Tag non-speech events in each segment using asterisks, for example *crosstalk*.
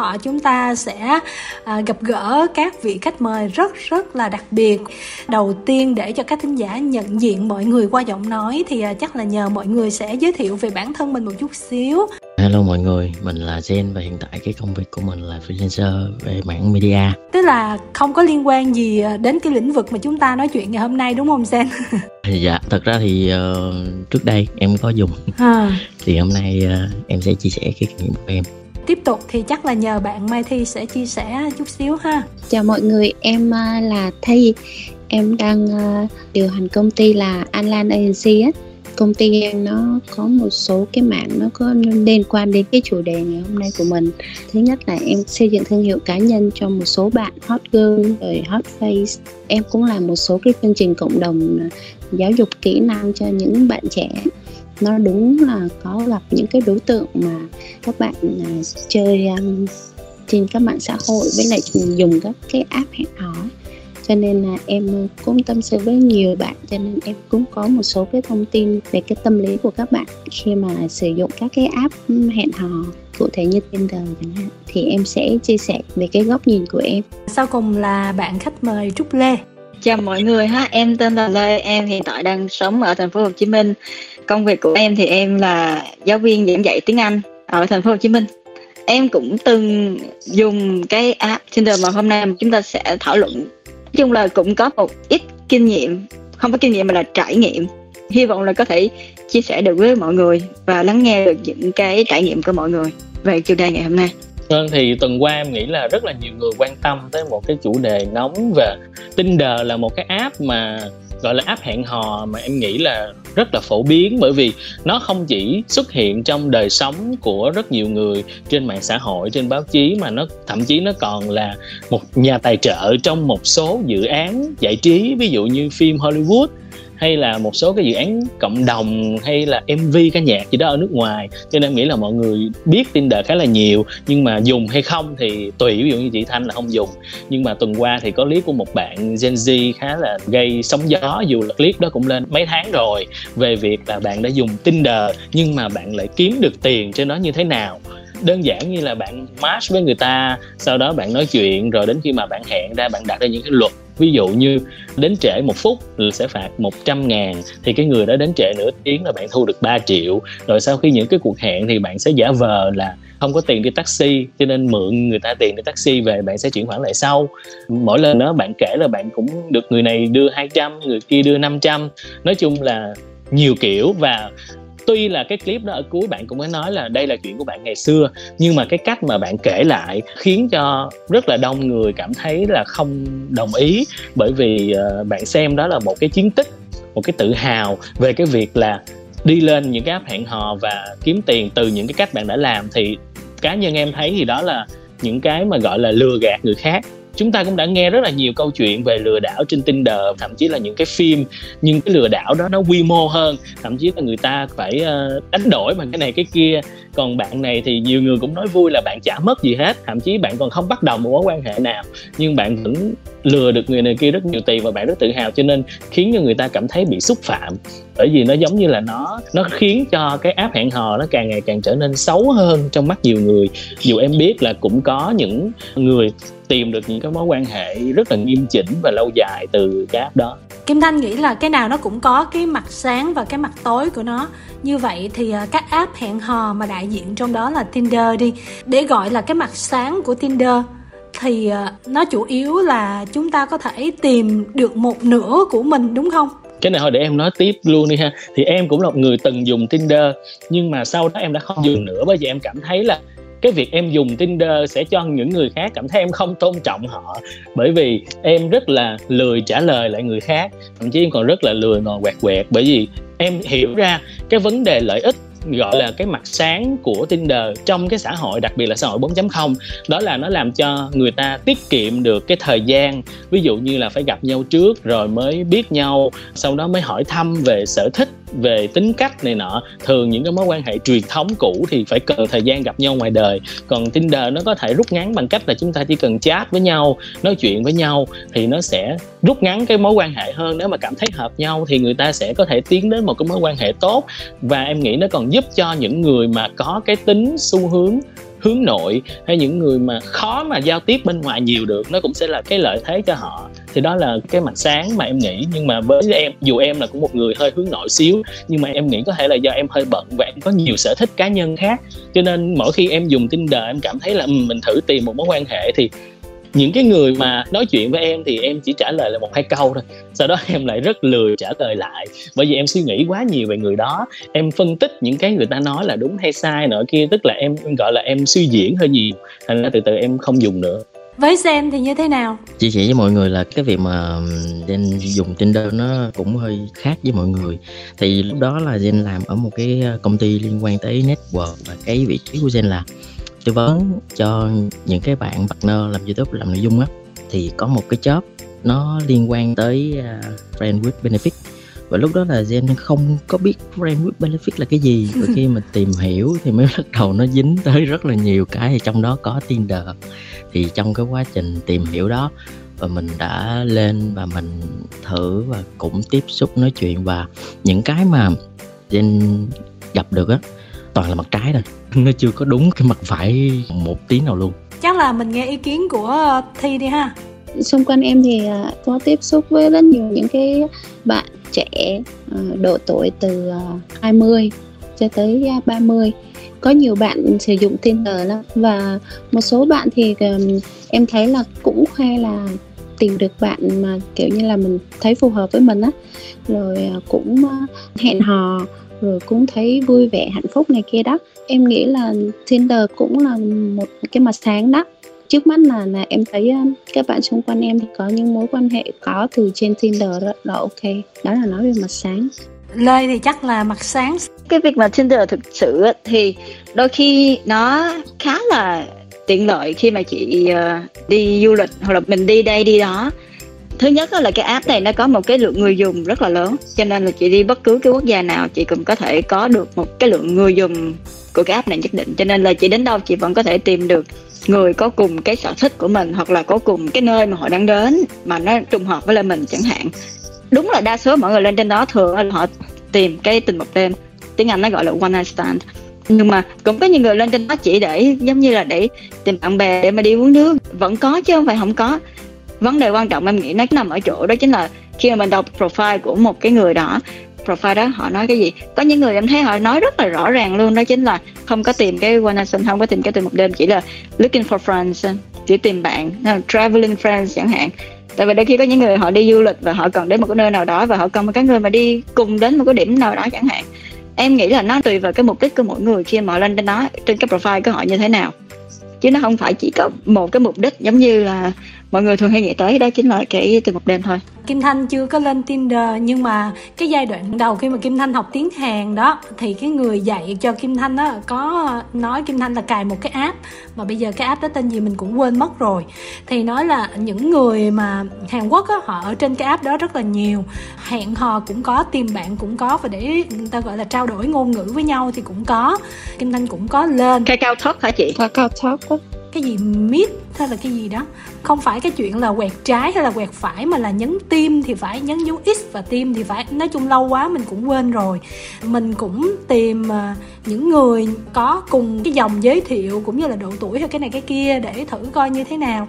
thọ chúng ta sẽ à, gặp gỡ các vị khách mời rất rất là đặc biệt đầu tiên để cho các thính giả nhận diện mọi người qua giọng nói thì à, chắc là nhờ mọi người sẽ giới thiệu về bản thân mình một chút xíu Hello mọi người, mình là Jen và hiện tại cái công việc của mình là freelancer về mảng media. Tức là không có liên quan gì à, đến cái lĩnh vực mà chúng ta nói chuyện ngày hôm nay đúng không Jen? *laughs* dạ, thật ra thì uh, trước đây em có dùng. À. thì hôm nay uh, em sẽ chia sẻ cái kinh nghiệm của em. Tiếp tục thì chắc là nhờ bạn Mai Thi sẽ chia sẻ chút xíu ha. Chào mọi người, em à, là Thi. Em đang à, điều hành công ty là Anlan Agency á công ty em nó có một số cái mảng nó có liên quan đến cái chủ đề ngày hôm nay của mình thứ nhất là em xây dựng thương hiệu cá nhân cho một số bạn hot girl rồi hot face em cũng làm một số cái chương trình cộng đồng à, giáo dục kỹ năng cho những bạn trẻ nó đúng là có gặp những cái đối tượng mà các bạn uh, chơi um, trên các mạng xã hội với lại dùng các cái app hẹn hò cho nên là em cũng tâm sự với nhiều bạn cho nên em cũng có một số cái thông tin về cái tâm lý của các bạn khi mà sử dụng các cái app hẹn hò cụ thể như Tinder chẳng hạn thì em sẽ chia sẻ về cái góc nhìn của em. Sau cùng là bạn khách mời Trúc Lê. Chào mọi người ha, em tên là Lê, em hiện tại đang sống ở thành phố Hồ Chí Minh. Công việc của em thì em là giáo viên giảng dạy tiếng Anh ở thành phố Hồ Chí Minh. Em cũng từng dùng cái app Tinder mà hôm nay chúng ta sẽ thảo luận. Nói chung là cũng có một ít kinh nghiệm, không có kinh nghiệm mà là trải nghiệm. Hy vọng là có thể chia sẻ được với mọi người và lắng nghe được những cái trải nghiệm của mọi người về chủ đề ngày hôm nay. Vâng thì tuần qua em nghĩ là rất là nhiều người quan tâm tới một cái chủ đề nóng về Tinder là một cái app mà gọi là app hẹn hò mà em nghĩ là rất là phổ biến bởi vì nó không chỉ xuất hiện trong đời sống của rất nhiều người trên mạng xã hội, trên báo chí, mà nó, thậm chí nó còn là một nhà tài trợ trong một số dự án giải trí, ví dụ như phim Hollywood hay là một số cái dự án cộng đồng hay là mv ca nhạc gì đó ở nước ngoài. Cho nên em nghĩ là mọi người biết Tinder khá là nhiều, nhưng mà dùng hay không thì tùy, ví dụ như chị Thanh là không dùng. Nhưng mà tuần qua thì có clip của một bạn Gen Z khá là gây sóng gió, dù là clip đó cũng lên mấy tháng rồi, về việc là bạn đã dùng Tinder nhưng mà bạn lại kiếm được tiền trên nó như thế nào. Đơn giản như là bạn match với người ta, sau đó bạn nói chuyện, rồi đến khi mà bạn hẹn ra, bạn đặt ra những cái luật ví dụ như đến trễ một phút là sẽ phạt 100 ngàn, thì cái người đó đến trễ nửa tiếng là bạn thu được 3 triệu. Rồi sau khi những cái cuộc hẹn thì bạn sẽ giả vờ là không có tiền đi taxi, cho nên mượn người ta tiền đi taxi về bạn sẽ chuyển khoản lại sau. Mỗi lần đó bạn kể là bạn cũng được người này đưa 200 người kia đưa 500 nói chung là nhiều kiểu và tuy là cái clip đó ở cuối bạn cũng có nói là đây là chuyện của bạn ngày xưa nhưng mà cái cách mà bạn kể lại khiến cho rất là đông người cảm thấy là không đồng ý. Bởi vì uh, bạn xem đó là một cái chiến tích một cái tự hào về cái việc là đi lên những cái app hẹn hò và kiếm tiền từ những cái cách bạn đã làm. Thì cá nhân em thấy thì đó là những cái mà gọi là lừa gạt người khác chúng ta cũng đã nghe rất là nhiều câu chuyện về lừa đảo trên Tinder, thậm chí là những cái phim nhưng cái lừa đảo đó nó quy mô hơn. Thậm chí là người ta phải ờ, đánh đổi bằng cái này cái kia còn bạn này thì nhiều người cũng nói vui là bạn chả mất gì hết, thậm chí bạn còn không bắt đầu một mối quan hệ nào. Nhưng bạn vẫn lừa được người này kia rất nhiều tiền và bạn rất tự hào, cho nên khiến cho người ta cảm thấy bị xúc phạm. Bởi vì nó giống như là nó nó khiến cho cái app hẹn hò nó càng ngày càng trở nên xấu hơn trong mắt nhiều người. Dù em biết là cũng có những người tìm được những cái mối quan hệ rất là nghiêm chỉnh và lâu dài từ cái app đó. Kim Thanh nghĩ là cái nào nó cũng có cái mặt sáng và cái mặt tối của nó. Như vậy thì à, các app hẹn hò mà đại diện trong đó là Tinder đi. Để gọi là cái mặt sáng của Tinder thì ờ, nó chủ yếu là chúng ta có thể tìm được một nửa của mình, đúng không? cái này thôi, để em nói tiếp luôn đi ha. Thì em cũng là một người từng dùng Tinder, nhưng mà sau đó em đã không dùng nữa. Bởi vì em cảm thấy là cái việc em dùng Tinder sẽ cho những người khác cảm thấy em không tôn trọng họ. Bởi vì em rất là lười trả lời lại người khác, thậm chí em còn rất là lười ngồi quẹt quẹt. Bởi vì em hiểu ra cái vấn đề lợi ích gọi là cái mặt sáng của Tinder trong cái xã hội, đặc biệt là xã hội 4.0 đó là nó làm cho người ta tiết kiệm được cái thời gian. Ví dụ như là phải gặp nhau trước rồi mới biết nhau, sau đó mới hỏi thăm về sở thích, về tính cách này nọ. Thường những cái mối quan hệ truyền thống cũ thì phải cần thời gian gặp nhau ngoài đời. Còn Tinder nó có thể rút ngắn bằng cách là chúng ta chỉ cần chat với nhau, nói chuyện với nhau thì nó sẽ rút ngắn cái mối quan hệ hơn. Nếu mà cảm thấy hợp nhau thì người ta sẽ có thể tiến đến một cái mối quan hệ tốt. Và em nghĩ nó còn giúp cho những người mà có cái tính xu hướng hướng nội hay những người mà khó mà giao tiếp bên ngoài nhiều được nó cũng sẽ là cái lợi thế cho họ. Thì đó là cái mặt sáng mà em nghĩ. Nhưng mà với em dù em là cũng một người hơi hướng nội xíu nhưng mà em nghĩ có thể là do em hơi bận và em có nhiều sở thích cá nhân khác. Cho nên mỗi khi em dùng Tinder em cảm thấy là um, mình thử tìm một mối quan hệ thì những cái người mà nói chuyện với em thì em chỉ trả lời là một hai câu thôi. Sau đó *laughs* em lại rất lười trả lời lại. Bởi vì em suy nghĩ quá nhiều về người đó. Em phân tích những cái người ta nói là đúng hay sai nọ kia. Tức là em gọi là em suy diễn hơi nhiều. Thành ra từ từ em không dùng nữa. Với Zen thì như thế nào? Chia sẻ với mọi người là cái việc mà Zen dùng Tinder nó cũng hơi khác với mọi người. Thì lúc đó là Zen làm ở một cái công ty liên quan tới network Và cái vị trí của Zen là tư vấn cho những cái bạn partner làm youtube làm nội dung á thì có một cái job nó liên quan tới uh, friend with benefit. Và lúc đó là Jen không có biết friend with benefit là cái gì. *laughs* Và khi mà tìm hiểu thì mới bắt đầu nó dính tới rất là nhiều cái. Thì trong đó có Tinder. Thì trong cái quá trình tìm hiểu đó và mình đã lên và mình thử và cũng tiếp xúc nói chuyện. Và những cái mà Jen gặp được á toàn là mặt trái thôi nó chưa có đúng cái mặt phải một tí nào luôn. Chắc là mình nghe ý kiến của ờ, thi đi ha. Xung quanh em thì ờ, có tiếp xúc với rất nhiều những cái bạn trẻ ờ, độ tuổi từ 20 cho tới 30 có nhiều bạn sử dụng Tinder lắm và một số bạn thì em thấy là cũng khoe là tìm được bạn mà kiểu như là mình thấy phù hợp với mình á. Rồi cũng hẹn hò rồi cũng thấy vui vẻ hạnh phúc này kia đó. Em nghĩ là Tinder cũng là một cái mặt sáng đó. Trước mắt là là em thấy các bạn xung quanh em thì có những mối quan hệ có từ trên Tinder đó là ok. Đó là nói về mặt sáng. Lê thì chắc là mặt sáng. Cái việc mà Tinder thực sự thì đôi khi nó khá là tiện lợi khi mà chị ờ, đi du lịch hoặc là mình đi đây đi đó thứ nhất là cái app này nó có một cái lượng người dùng rất là lớn, cho nên là chị đi bất cứ cái quốc gia nào chị cũng có thể có được một cái lượng người dùng của cái app này nhất định. Cho nên là chị đến đâu chị vẫn có thể tìm được người có cùng cái sở thích của mình, hoặc là có cùng cái nơi mà họ đang đến mà nó trùng hợp với lại mình chẳng hạn. Đúng là đa số mọi người lên trên đó thường là họ tìm cái tình một đêm tiếng anh nó gọi là one night stand. Nhưng mà cũng có những người lên trên đó chỉ để, giống như là để tìm bạn bè để mà đi uống nước. Vẫn có chứ không phải không có vấn đề quan trọng em nghĩ nó nằm ở chỗ đó chính là khi mà mình đọc profile của một cái người đó, profile đó họ nói cái gì? Có những người em thấy họ nói rất là rõ ràng luôn, đó chính là không có tìm cái one night không có tìm cái tìm một đêm, chỉ là looking for friends, chỉ tìm bạn ờ, traveling friends chẳng hạn. Tại vì đôi khi có những người họ đi du lịch và họ cần đến một cái nơi nào đó và họ cần một cái người mà đi cùng đến một cái điểm nào đó chẳng hạn. Em nghĩ là nó tùy vào cái mục đích của mỗi người khi mà họ lên trên đó, trên cái profile của họ như thế nào. Chứ nó không phải chỉ có một cái mục đích giống như là mọi người thường hay nghĩ tới đó chính là cái từ một đêm thôi. Kim Thanh chưa có lên Tinder nhưng mà cái giai đoạn đầu khi mà Kim Thanh học tiếng Hàn đó thì cái người dạy cho Kim Thanh đó có nói Kim Thanh là cài một cái app mà bây giờ cái app đó tên gì mình cũng quên mất rồi. Thì nói là những người mà Hàn Quốc á họ ở trên cái app đó rất là nhiều. Hẹn hò cũng có tìm bạn cũng có và để người ta gọi là trao đổi ngôn ngữ với nhau thì cũng có. Kim Thanh cũng có lên. Kakao cao Talk hả chị? Kakao Talk á cái gì mid hay là cái gì đó. Không phải cái chuyện là quẹt trái hay là quẹt phải, mà là nhấn tim thì phải, nhấn dấu x và tim thì phải. Nói chung lâu quá mình cũng quên rồi. Mình cũng tìm à, những người có cùng cái dòng giới thiệu cũng như là độ tuổi hay cái này cái kia để thử coi như thế nào.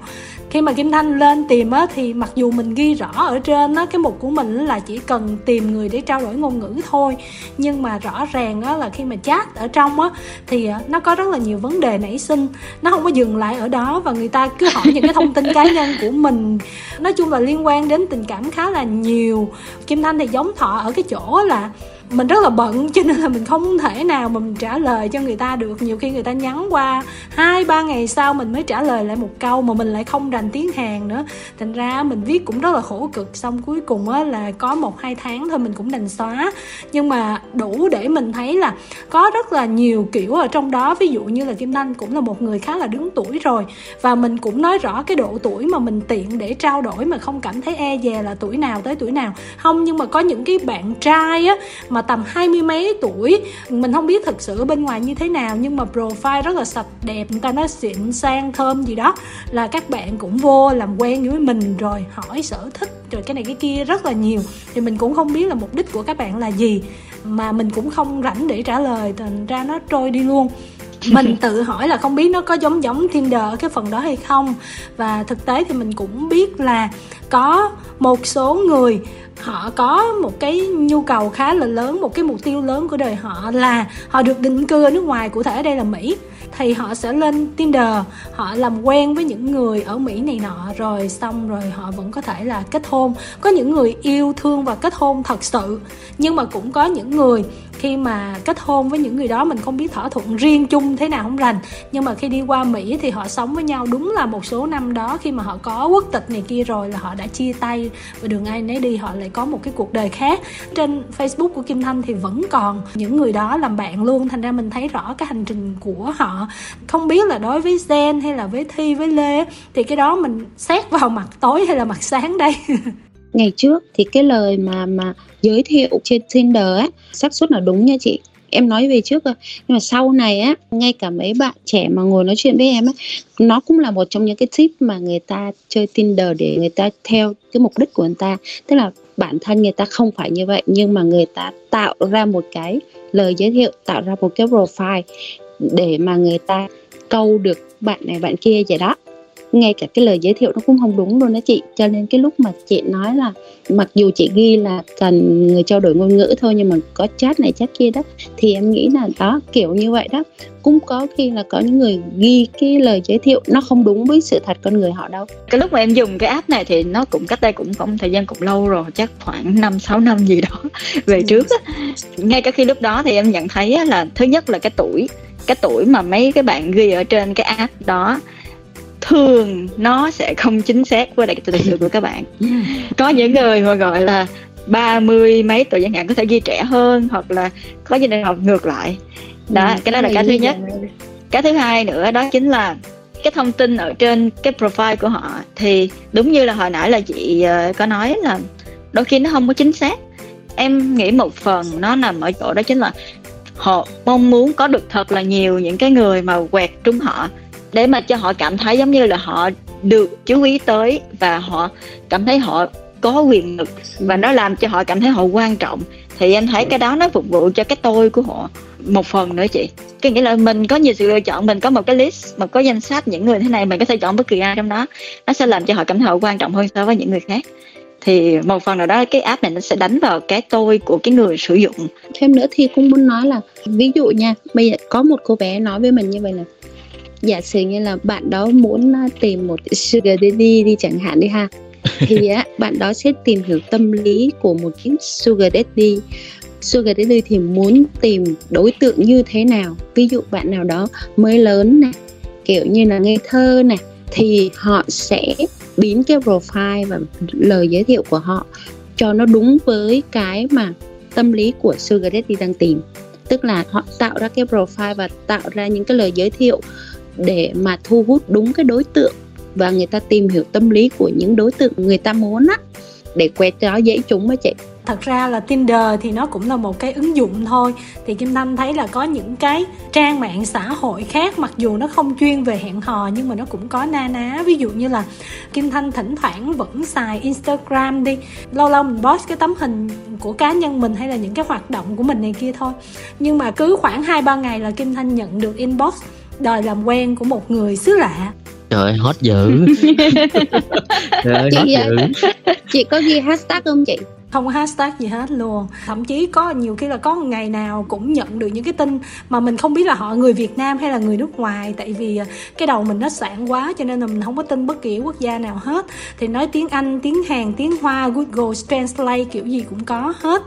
Khi mà kim thanh lên tìm á, thì mặc dù mình ghi rõ ở trên á, cái mục của mình là chỉ cần tìm người để trao đổi ngôn ngữ thôi, nhưng mà rõ ràng á là khi mà chat ở trong á, thì à, nó có rất là nhiều vấn đề nảy sinh. Nó không có dừng lại ở đó và người ta cứ hỏi những cái thông tin cá nhân của mình. Nói chung là liên quan đến tình cảm khá là nhiều. Kim thanh thì giống thọ ở cái chỗ là mình rất là bận, cho nên là mình không thể nào mà mình trả lời cho người ta được. Nhiều khi người ta nhắn qua, hai, ba ngày sau mình mới trả lời lại một câu mà mình lại không rành tiếng hàn nữa. Thành ra mình viết cũng rất là khổ cực, xong cuối cùng á là có một, hai tháng thôi mình cũng đành xóa. Nhưng mà đủ để mình thấy là có rất là nhiều kiểu ở trong đó. Ví dụ như là kim thanh cũng là một người khá là đứng tuổi rồi, và mình cũng nói rõ cái độ tuổi mà mình tiện để trao đổi mà không cảm thấy e dè là tuổi nào tới tuổi nào. Không, nhưng mà có những cái bạn trai á mà tầm hai mươi mấy tuổi. Mình không biết thực sự bên ngoài như thế nào nhưng mà profile rất là sạch đẹp người ta nói xịn sang thơm gì đó. Là các bạn cũng vô làm quen với mình rồi hỏi sở thích rồi cái này cái kia rất là nhiều. Thì mình cũng không biết là mục đích của các bạn là gì mà mình cũng không rảnh để trả lời thành ra nó trôi đi luôn. *laughs* Mình tự hỏi là không biết nó có giống giống Tinder cái phần đó hay không. Và thực tế thì mình cũng biết là có một số người họ có một cái nhu cầu khá là lớn, một cái mục tiêu lớn của đời họ là họ được định cư ở nước ngoài, cụ thể ở đây là mỹ. Thì họ sẽ lên Tinder, họ làm quen với những người ở Mỹ này nọ, rồi xong rồi họ vẫn có thể là kết hôn. Có những người yêu thương và kết hôn thật sự, nhưng mà cũng có những người khi mà kết hôn với những người đó mình không biết thỏa thuận riêng chung thế nào không rành. Nhưng mà khi đi qua Mỹ thì họ sống với nhau đúng là một số năm đó khi mà họ có quốc tịch này kia rồi là họ đã chia tay và đường ai nấy đi, họ lại có một cái cuộc đời khác. Trên Facebook của Kim Thanh thì vẫn còn những người đó làm bạn luôn, thành ra mình thấy rõ cái hành trình của họ. Không biết là đối với Zen hay là với Thi, với Lê thì cái đó mình xét vào mặt tối hay là mặt sáng đây? *laughs* Ngày trước thì cái lời mà mà giới thiệu trên Tinder á, xác suất là đúng nha chị. Em nói về trước rồi. Nhưng mà sau này á, ngay cả mấy bạn trẻ mà ngồi nói chuyện với em á, nó cũng là một trong những cái tip mà người ta chơi Tinder để người ta theo cái mục đích của người ta. Tức là bản thân người ta không phải như vậy, nhưng mà người ta tạo ra một cái lời giới thiệu, tạo ra một cái profile để mà người ta câu được bạn này bạn kia vậy đó ngay cả cái lời giới thiệu nó cũng không đúng luôn đó chị. Cho nên cái lúc mà chị nói là mặc dù chị ghi là cần người trao đổi ngôn ngữ thôi nhưng mà có chat này chat kia đó thì em nghĩ là đó kiểu như vậy đó. Cũng có khi là có những người ghi cái lời giới thiệu nó không đúng với sự thật con người họ đâu. Cái lúc mà em dùng cái app này thì nó cũng cách đây cũng cũng thời gian cũng lâu rồi chắc khoảng năm sáu năm gì đó *laughs* về ừ. trước á. Ngay cả khi lúc đó thì em nhận thấy là thứ nhất là cái tuổi cái tuổi mà mấy cái bạn ghi ở trên cái app đó thường nó sẽ không chính xác với lại cái tuổi của các bạn. Có những người mà gọi là ba mươi mấy tuổi chẳng hạn có thể ghi trẻ hơn hoặc là có những trường hợp ngược lại. Đó ừ, cái đó là cái thứ nhất. cái thứ hai nữa đó chính là cái thông tin ở trên cái profile của họ thì đúng như là hồi nãy là chị uh, có nói là đôi khi nó không có chính xác. Em nghĩ một phần nó nằm ở chỗ đó chính là họ mong muốn có được thật là nhiều những cái người mà quẹt trúng họ để mà cho họ cảm thấy giống như là họ được chú ý tới và họ cảm thấy họ có quyền lực và nó làm cho họ cảm thấy họ quan trọng, thì em thấy cái đó nó phục vụ cho cái tôi của họ một phần nữa chị. Cái nghĩa là mình có nhiều sự lựa chọn, mình có một cái list mà có danh sách những người thế này, mình có thể chọn bất kỳ ai trong đó, nó sẽ làm cho họ cảm thấy họ quan trọng hơn so với những người khác. Thì một phần nào đó cái app này nó sẽ đánh vào cái tôi của cái người sử dụng. Thêm nữa thì cũng muốn nói là, ví dụ nha, bây giờ có một cô bé nói với mình như vậy là giả sử như là bạn đó muốn à, tìm một sugar daddy đi chẳng hạn đi ha. *laughs* Thì á bạn đó sẽ tìm hiểu tâm lý của một cái sugar daddy. Sugar daddy thì muốn tìm đối tượng như thế nào? Ví dụ bạn nào đó mới lớn này kiểu như là ngây thơ này thì họ sẽ biến cái profile và lời giới thiệu của họ cho nó đúng với cái mà tâm lý của sugar daddy đang tìm. Tức là họ tạo ra cái profile và tạo ra những cái lời giới thiệu để mà thu hút đúng cái đối tượng và người ta tìm hiểu tâm lý của những đối tượng người ta muốn á, để quẹt cho dễ chúng á chị. Thật ra là Tinder thì nó cũng là một cái ứng dụng thôi. Thì Kim Thanh thấy là có những cái trang mạng xã hội khác, mặc dù nó không chuyên về hẹn hò, nhưng mà nó cũng có na ná. Ví dụ như là Kim Thanh thỉnh thoảng vẫn xài Instagram đi. Lâu lâu mình post cái tấm hình của cá nhân mình hay là những cái hoạt động của mình này kia thôi. Nhưng mà cứ khoảng hai ba ngày là Kim Thanh nhận được inbox đòi làm quen của một người xứ lạ. Trời hot dữ. *laughs* Trời hot dữ. Chị có ghi hashtag không chị không có hashtag gì hết luôn. Thậm chí có nhiều khi là có ngày nào cũng nhận được những cái tin mà mình không biết là họ người Việt Nam hay là người nước ngoài. Tại vì à, cái đầu mình nó sản quá cho nên là mình không có tin bất kỳ quốc gia nào hết. Thì nói tiếng Anh, tiếng Hàn, tiếng Hoa, Google Translate kiểu gì cũng có hết.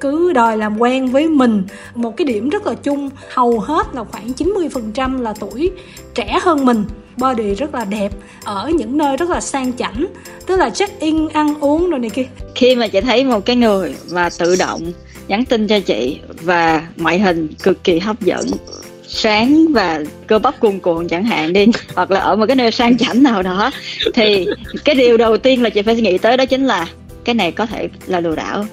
Cứ đòi làm quen với mình. Một cái điểm rất là chung. Hầu hết là khoảng 90% là tuổi trẻ hơn mình. Body rất là đẹp, ở những nơi rất là sang chảnh, tức là check in, ăn uống rồi này kia. Khi mà chị thấy một cái người mà tự động nhắn tin cho chị và ngoại hình cực kỳ hấp dẫn, sáng và cơ bắp cuồn cuộn chẳng hạn đi, hoặc là ở một cái nơi sang chảnh nào đó, thì cái điều đầu tiên là chị phải nghĩ tới đó chính là cái này có thể là lừa đảo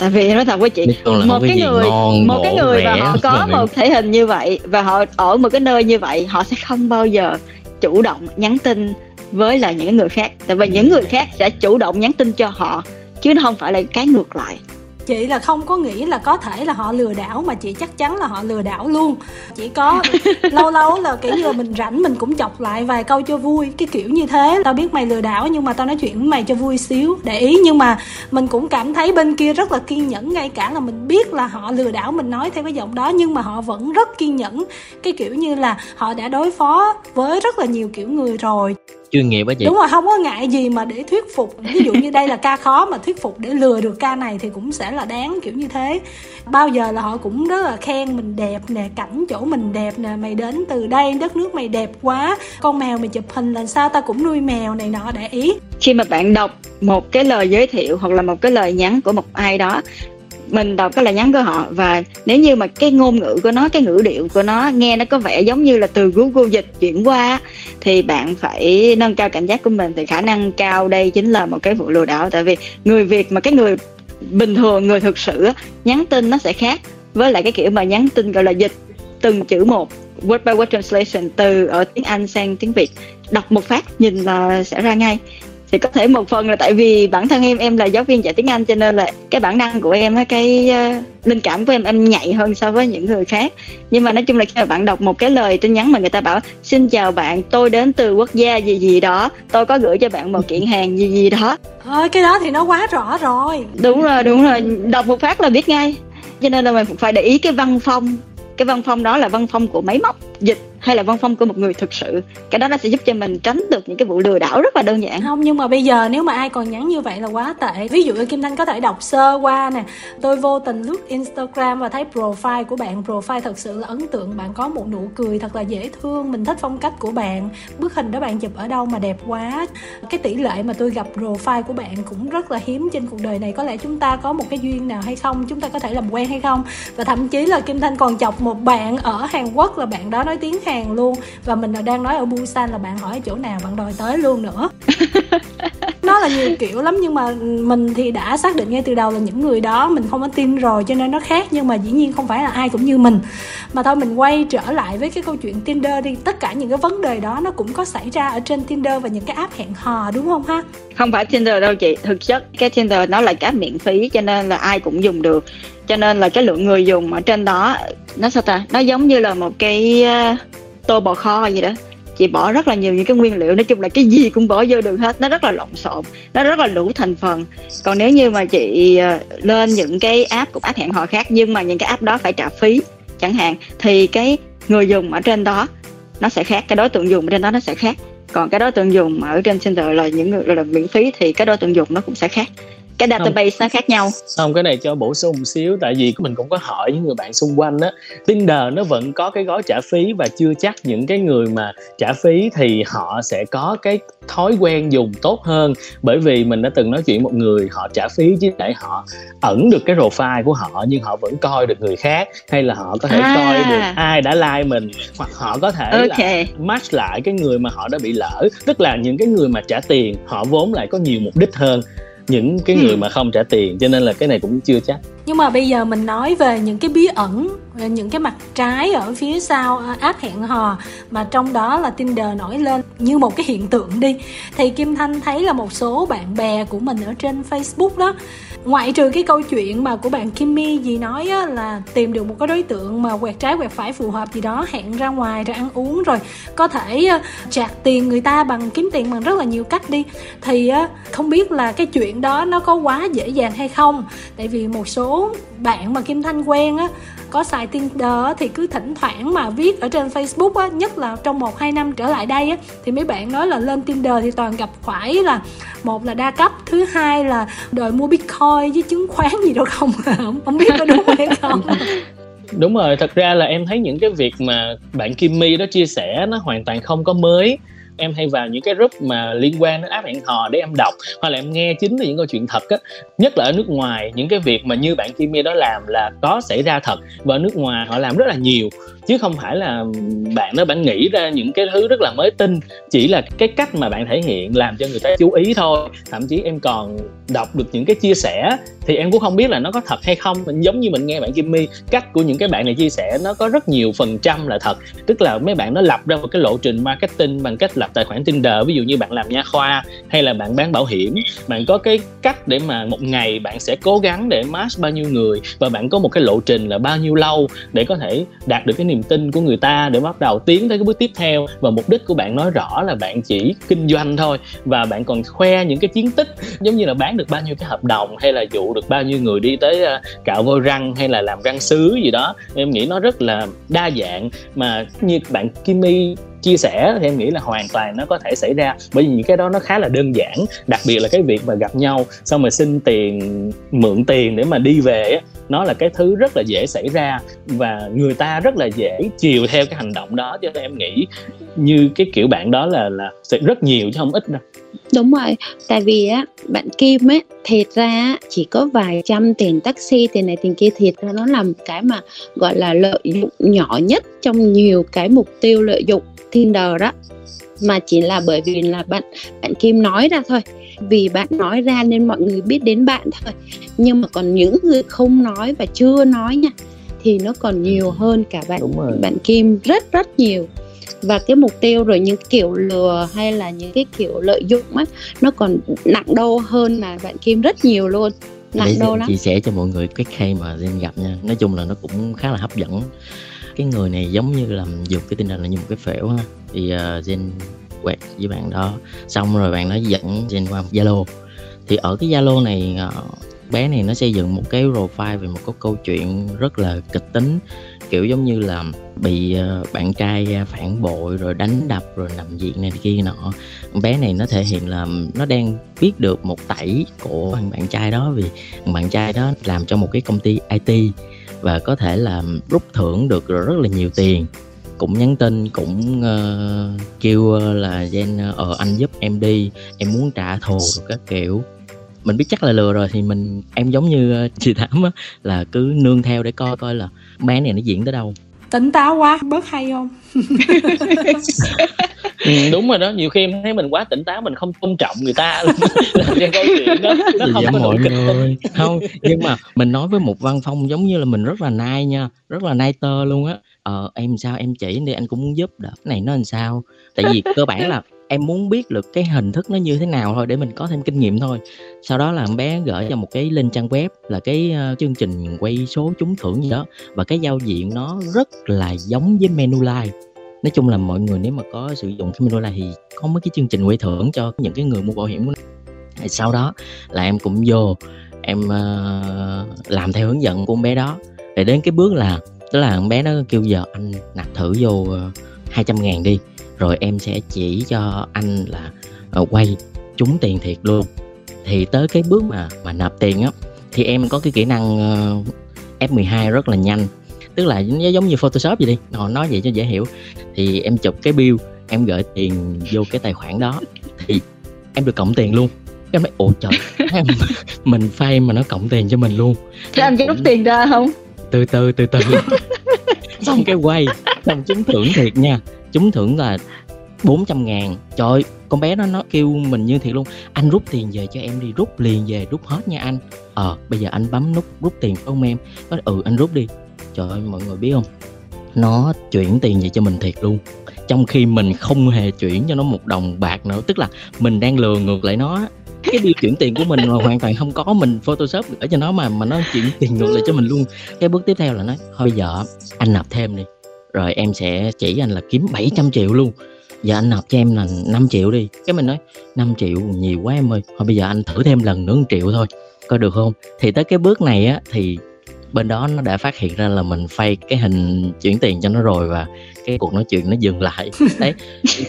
tại vì nói thật với chị một cái, cái người ngon, một cái người mà họ có một thể hình như vậy và họ ở một cái nơi như vậy họ sẽ không bao giờ chủ động nhắn tin với là những người khác. Tại vì những người khác sẽ chủ động nhắn tin cho họ chứ nó không phải là cái ngược lại chị là không có nghĩ là có thể là họ lừa đảo mà chị chắc chắn là họ lừa đảo luôn. Chỉ có *laughs* lâu lâu là kiểu như là mình rảnh mình cũng chọc lại vài câu cho vui cái kiểu như thế. Tao biết mày lừa đảo nhưng mà tao nói chuyện với mày cho vui xíu để ý. Nhưng mà mình cũng cảm thấy bên kia rất là kiên nhẫn ngay cả là mình biết là họ lừa đảo mình nói theo cái giọng đó nhưng mà họ vẫn rất kiên nhẫn. Cái kiểu như là họ đã đối phó với rất là nhiều kiểu người rồi chuyên nghiệp á chị. Đúng rồi không có ngại gì mà để thuyết phục. Ví dụ như đây là ca khó mà thuyết phục để lừa được ca này thì cũng sẽ là đáng kiểu như thế. Bao giờ là họ cũng rất là khen mình đẹp nè cảnh chỗ mình đẹp nè mày đến từ đây đất nước mày đẹp quá con mèo mày chụp hình là sao ta cũng nuôi mèo này nọ để ý. Khi mà bạn đọc một cái lời giới thiệu hoặc là một cái lời nhắn của một ai đó mình đọc cái lời nhắn của họ. Và nếu như mà cái ngôn ngữ của nó, cái ngữ điệu của nó nghe nó có vẻ giống như là từ Google dịch chuyển qua thì bạn phải nâng cao cảnh giác của mình, thì khả năng cao đây chính là một cái vụ lừa đảo. Tại vì người Việt mà cái người bình thường, người thực sự nhắn tin nó sẽ khác với lại cái kiểu mà nhắn tin gọi là dịch từng chữ một, word by word translation, từ ở tiếng Anh sang tiếng Việt. Đọc một phát nhìn là sẽ ra ngay thì có thể một phần là tại vì bản thân em em là giáo viên dạy tiếng Anh cho nên là cái bản năng của em cái uh, linh cảm của em em nhạy hơn so với những người khác. Nhưng mà nói chung là khi mà bạn đọc một cái lời tin nhắn mà người ta bảo xin chào bạn tôi đến từ quốc gia gì gì đó tôi có gửi cho bạn một kiện hàng gì gì đó. Thôi cái đó thì nó quá rõ rồi. Đúng rồi đúng rồi. Đọc một phát là biết ngay. Cho nên là mình phải để ý cái văn phong. Cái văn phong đó là văn phong của máy móc dịch hay là văn phong của một người thực sự? Cái đó nó sẽ giúp cho mình tránh được những cái vụ lừa đảo rất là đơn giản. Không, nhưng mà bây giờ nếu mà ai còn nhắn như vậy là quá tệ. Ví dụ như kim thanh có thể đọc sơ qua nè. Tôi vô tình lướt instagram và thấy profile của bạn. Profile thật sự là ấn tượng. Bạn có một nụ cười thật là dễ thương. Mình thích phong cách của bạn. Bức hình đó bạn chụp ở đâu mà đẹp quá. Cái tỷ lệ mà tôi gặp profile của bạn cũng rất là hiếm trên cuộc đời này. Có lẽ chúng ta có một cái duyên nào hay không? Chúng ta có thể làm quen hay không? Và thậm chí là kim thanh còn chọc một bạn ở hàn quốc là bạn đó nói tiếng hàng luôn. Và mình đang nói ở Busan là bạn hỏi chỗ nào bạn đòi tới luôn nữa. *laughs* Nó là nhiều kiểu lắm nhưng mà mình thì đã xác định ngay từ đầu là những người đó mình không có tin rồi cho nên nó khác. Nhưng mà dĩ nhiên không phải là ai cũng như mình. Mà thôi mình quay trở lại với cái câu chuyện Tinder đi. Tất cả những cái vấn đề đó nó cũng có xảy ra ở trên Tinder và những cái app hẹn hò đúng không ha? Không phải Tinder đâu chị. Thực chất cái Tinder nó là cái miễn phí cho nên là ai cũng dùng được cho nên là cái lượng người dùng ở trên đó, nó sao ta? Nó giống như là một cái ờ, tô bò kho gì đó. Chị bỏ rất là nhiều những cái nguyên liệu, nói chung là cái gì cũng bỏ vô được hết. Nó rất là lộn xộn, nó rất là đủ thành phần. Còn nếu như mà chị ờ, lên những cái app của app hẹn hò khác nhưng mà những cái app đó phải trả phí, chẳng hạn, thì cái người dùng ở trên đó, nó sẽ khác, cái đối tượng dùng ở trên đó nó sẽ khác. Còn cái đối tượng dùng ở trên Tinder là những người, là miễn phí thì cái đối tượng dùng nó cũng sẽ khác cái database không. nó khác nhau không cái này cho bổ sung một xíu tại vì mình cũng có hỏi những người bạn xung quanh á Tinder nó vẫn có cái gói trả phí và chưa chắc những cái người mà trả phí thì họ sẽ có cái thói quen dùng tốt hơn bởi vì mình đã từng nói chuyện một người họ trả phí chứ để họ ẩn được cái profile của họ nhưng họ vẫn coi được người khác hay là họ có thể à. coi được ai đã like mình hoặc họ có thể okay. là match lại cái người mà họ đã bị lỡ tức là những cái người mà trả tiền họ vốn lại có nhiều mục đích hơn những cái người mà không trả tiền cho nên là cái này cũng chưa chắc. Nhưng mà bây giờ mình nói về những cái bí ẩn những cái mặt trái ở phía sau à, app hẹn hò mà trong đó là Tinder nổi lên như một cái hiện tượng đi. Thì Kim Thanh thấy là một số bạn bè của mình ở trên Facebook đó ngoại trừ cái câu chuyện mà của bạn Kimmy gì nói á, là tìm được một cái đối tượng mà quẹt trái quẹt phải phù hợp gì đó hẹn ra ngoài rồi ăn uống rồi có thể uh, chạc tiền người ta bằng kiếm tiền bằng rất là nhiều cách đi. Thì uh, không biết là cái chuyện đó nó có quá dễ dàng hay không? Tại vì một số bạn mà Kim Thanh quen á có xài Tinder thì cứ thỉnh thoảng mà viết ở trên Facebook á, nhất là trong một, hai năm trở lại đây á, thì mấy bạn nói là lên Tinder thì toàn gặp phải là một là đa cấp, thứ hai là đòi mua Bitcoin với chứng khoán gì đâu không *laughs* không biết có đúng hay không. Đúng rồi, thật ra là em thấy những cái việc mà bạn Kimmy đó chia sẻ, nó hoàn toàn không có mới em hay vào những cái group mà liên quan đến app hẹn hò để em đọc, hoặc là em nghe chính từ những câu chuyện thật á. Nhất là ở nước ngoài, những cái việc mà như bạn Kimmy đó làm là có xảy ra thật, và ở nước ngoài họ làm rất là nhiều chứ không phải là bạn đó bạn nghĩ ra những cái thứ rất là mới tinh, chỉ là cái cách mà bạn thể hiện làm cho người ta chú ý thôi. Thậm chí em còn đọc được những cái chia sẻ, thì em cũng không biết là nó có thật hay không. Mình giống như mình nghe bạn Kimmy cách của những cái bạn này chia sẻ nó có rất nhiều phần trăm là thật. Tức là mấy bạn nó lập ra một cái lộ trình marketing bằng cách lập tài khoản Tinder, ví dụ như bạn làm nha khoa hay là bạn bán bảo hiểm. Bạn có cái cách để mà một ngày bạn sẽ cố gắng để match bao nhiêu người và bạn có một cái lộ trình là bao nhiêu lâu để có thể đạt được cái niềm tin của người ta để bắt đầu tiến tới cái bước tiếp theo. Và mục đích của bạn nói rõ là bạn chỉ kinh doanh thôi. Và bạn còn khoe những cái chiến tích, giống như là bán được bao nhiêu cái hợp đồng, hay là dụ được bao nhiêu người đi tới ờ, cạo vôi răng, hay là làm răng sứ gì đó. Em nghĩ nó rất là đa dạng. Mà như bạn Kimmy chia sẻ thì em nghĩ là hoàn toàn nó có thể xảy ra. Bởi vì những cái đó nó khá là đơn giản. Đặc biệt là cái việc mà gặp nhau, xong rồi xin tiền, mượn tiền để mà đi về nó là cái thứ rất là dễ xảy ra và người ta rất là dễ chiều theo cái hành động đó. Cho nên em nghĩ như cái kiểu bạn đó là là sẽ rất nhiều chứ không ít đâu. Đúng rồi, tại vì á, bạn kim ấy, thiệt ra chỉ có vài trăm tiền taxi, tiền này tiền kia, thiệt ra nó làm cái mà gọi là lợi dụng nhỏ nhất trong nhiều cái mục tiêu lợi dụng Tinder đó mà chỉ là bởi vì là bạn bạn Kim nói ra thôi. Vì bạn nói ra nên mọi người biết đến bạn thôi. Nhưng mà còn những người không nói và chưa nói nha thì nó còn nhiều hơn cả bạn bạn Kim rất rất nhiều. Và cái mục tiêu rồi những kiểu lừa hay là những cái kiểu lợi dụng á nó còn nặng đô hơn là bạn Kim rất nhiều luôn. Nặng Để đô lắm. chia sẻ cho mọi người cái khay mà Zen gặp nha. Nói chung là nó cũng khá là hấp dẫn. Cái người này giống như là dùng cái tinh thần là như một cái phễu ha thì uh, Zen quẹt với bạn đó. Xong rồi bạn nó dẫn Zen qua Zalo. Thì ở cái Zalo này uh, bé này nó xây dựng một cái profile về một cái câu chuyện rất là kịch tính. Kiểu giống như là bị ờ, bạn trai ờ, phản bội rồi đánh đập rồi nằm viện này kia nọ. Bé này nó thể hiện là nó đang biết được một tẩy của bạn trai đó vì bạn trai đó làm cho một cái công ty IT và có thể là rút thưởng được rất là nhiều tiền cũng nhắn tin cũng uh, kêu là gen ờ anh giúp em đi em muốn trả thù các kiểu. Mình biết chắc là lừa rồi thì mình em giống như uh, *laughs* chị thám á là cứ nương theo để coi coi là bé này nó diễn tới đâu. Tỉnh táo quá bớt hay không? *laughs* Ừ, đúng rồi đó nhiều khi em thấy mình quá tỉnh táo mình không tôn trọng người ta. *laughs* Làm câu chuyện đó nó không có mọi người. Không nhưng mà mình nói với một văn phong giống như là mình rất là nai nha rất là nai tơ luôn á ờ em sao? Em chỉ đi anh cũng muốn giúp đỡ. Cái này nó làm sao? Tại vì cơ bản là em muốn biết được cái hình thức nó như thế nào thôi để mình có thêm kinh nghiệm thôi. Sau đó là bé gửi cho một cái link trang web là cái uh, chương trình quay số trúng thưởng gì đó. Và cái giao diện nó rất là giống với menu Manulife. Nói chung là mọi người nếu mà có sử dụng cái menu Manulife thì có mấy cái chương trình quay thưởng cho những cái người mua bảo hiểm của nó. Sau đó là em cũng vô em uh, làm theo hướng dẫn của con bé đó. Để đến cái bước là tức là con bé nó kêu giờ anh nạp thử vô uh, 200 ngàn đi rồi em sẽ chỉ cho anh là uh, quay trúng tiền thiệt luôn. Thì tới cái bước mà mà nạp tiền á thì em có cái kỹ năng uh, F12 rất là nhanh. Tức là nó giống như Photoshop vậy đi họ nói vậy cho dễ hiểu. Thì em chụp cái bill em gửi tiền vô cái tài khoản đó thì em được cộng tiền luôn. Em nói ồ trời em, *laughs* mình phay mà nó cộng tiền cho mình luôn. Thế anh có rút tiền ra không từ từ từ từ. *laughs* Xong cái quay. Xong trúng thưởng thiệt nha. Trúng thưởng là 400 ngàn. Trời con bé nó nó kêu mình như thiệt luôn. Anh rút tiền về cho em đi. Rút liền về rút hết nha anh. Ờ à, bây giờ anh bấm nút rút tiền phải không em. Nó ừ anh rút đi. Trời ơi mọi người biết không? Nó chuyển tiền về cho mình thiệt luôn. Trong khi mình không hề chuyển cho nó một đồng bạc nữa. Tức là mình đang lừa ngược lại nó cái điều chuyển tiền của mình là hoàn toàn không có, mình photoshop ở cho nó mà mà nó chuyển tiền ngược lại cho mình luôn. Cái bước tiếp theo là nói, thôi bây giờ anh nạp thêm đi, rồi em sẽ chỉ anh là kiếm 700 triệu luôn. Giờ anh nộp cho em là 5 triệu đi. Cái mình nói 5 triệu nhiều quá em ơi, thôi bây giờ anh thử thêm lần nữa 1 triệu thôi, coi được không? Thì tới cái bước này á, thì bên đó nó đã phát hiện ra là mình phay cái hình chuyển tiền cho nó rồi và cái cuộc nói chuyện nó dừng lại. *laughs* Đấy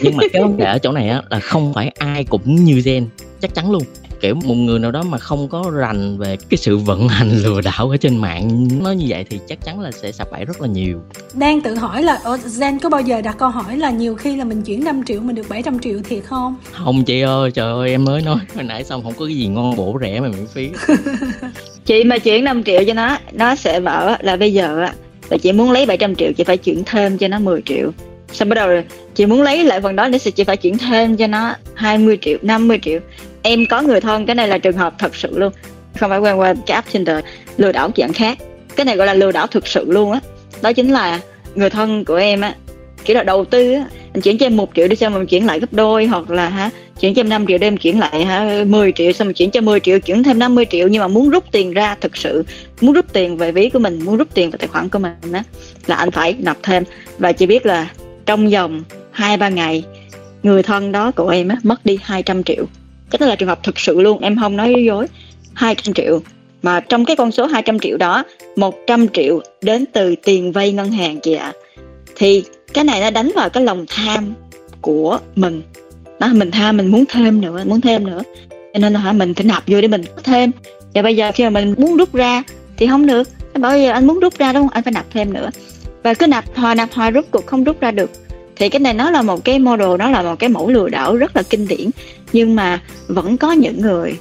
nhưng mà cái vấn đề ở chỗ này á là không phải ai cũng như gen chắc chắn luôn. Kiểu một người nào đó mà không có rành về cái sự vận hành *laughs* lừa đảo ở trên mạng nó như vậy thì chắc chắn là sẽ sập bẫy rất là nhiều. Đang tự hỏi là Zen có bao giờ đặt câu hỏi là nhiều khi là mình chuyển 5 triệu mình được 700 triệu thiệt không? Không chị ơi trời ơi em mới nói hồi nãy xong không có cái gì ngon bổ rẻ mà miễn phí. *laughs* Chị mà chuyển 5 triệu cho nó nó sẽ bảo là bây giờ và chị muốn lấy 700 triệu, chị phải chuyển thêm cho nó 10 triệu. Xong bắt đầu rồi, chị muốn lấy lại phần đó nữa thì chị phải chuyển thêm cho nó 20 triệu 50 triệu. Em có người thân, cái này là trường hợp thật sự luôn. Không phải quen qua cái app Tinder, lừa đảo dạng khác. Cái này gọi là lừa đảo thực sự luôn á. Đó. đó chính là người thân của em á kiểu là đầu tư á, anh chuyển cho em một triệu đi xong mình chuyển lại gấp đôi hoặc là hả, chuyển cho em 5 triệu đem chuyển lại hả 10 triệu xong mình chuyển cho 10 triệu, chuyển thêm 50 triệu. Nhưng mà muốn rút tiền ra thực sự, muốn rút tiền về ví của mình, muốn rút tiền vào tài khoản của mình á, là anh phải nạp thêm. Và chỉ biết là trong vòng hai, ba ngày, người thân đó của em á, mất đi 200 triệu. Cái đó là trường hợp thực sự luôn, em không nói dối. 200 triệu. Mà trong cái con số 200 triệu đó 100 triệu đến từ tiền vay ngân hàng chị ạ. À. thì cái này nó đánh vào cái lòng tham của mình. Đó, mình tham mình muốn thêm nữa, muốn thêm nữa. Cho nên là hả, mình phải nạp vô để mình có thêm. Và bây giờ khi mà mình muốn rút ra thì không được. Bảo giờ anh muốn rút ra đúng không? Anh phải nạp thêm nữa. Và cứ nạp hoài nạp hoài rút cuộc không rút ra được. Thì cái này nó là một cái model, nó là một cái mẫu lừa đảo rất là kinh điển. Nhưng mà vẫn có những người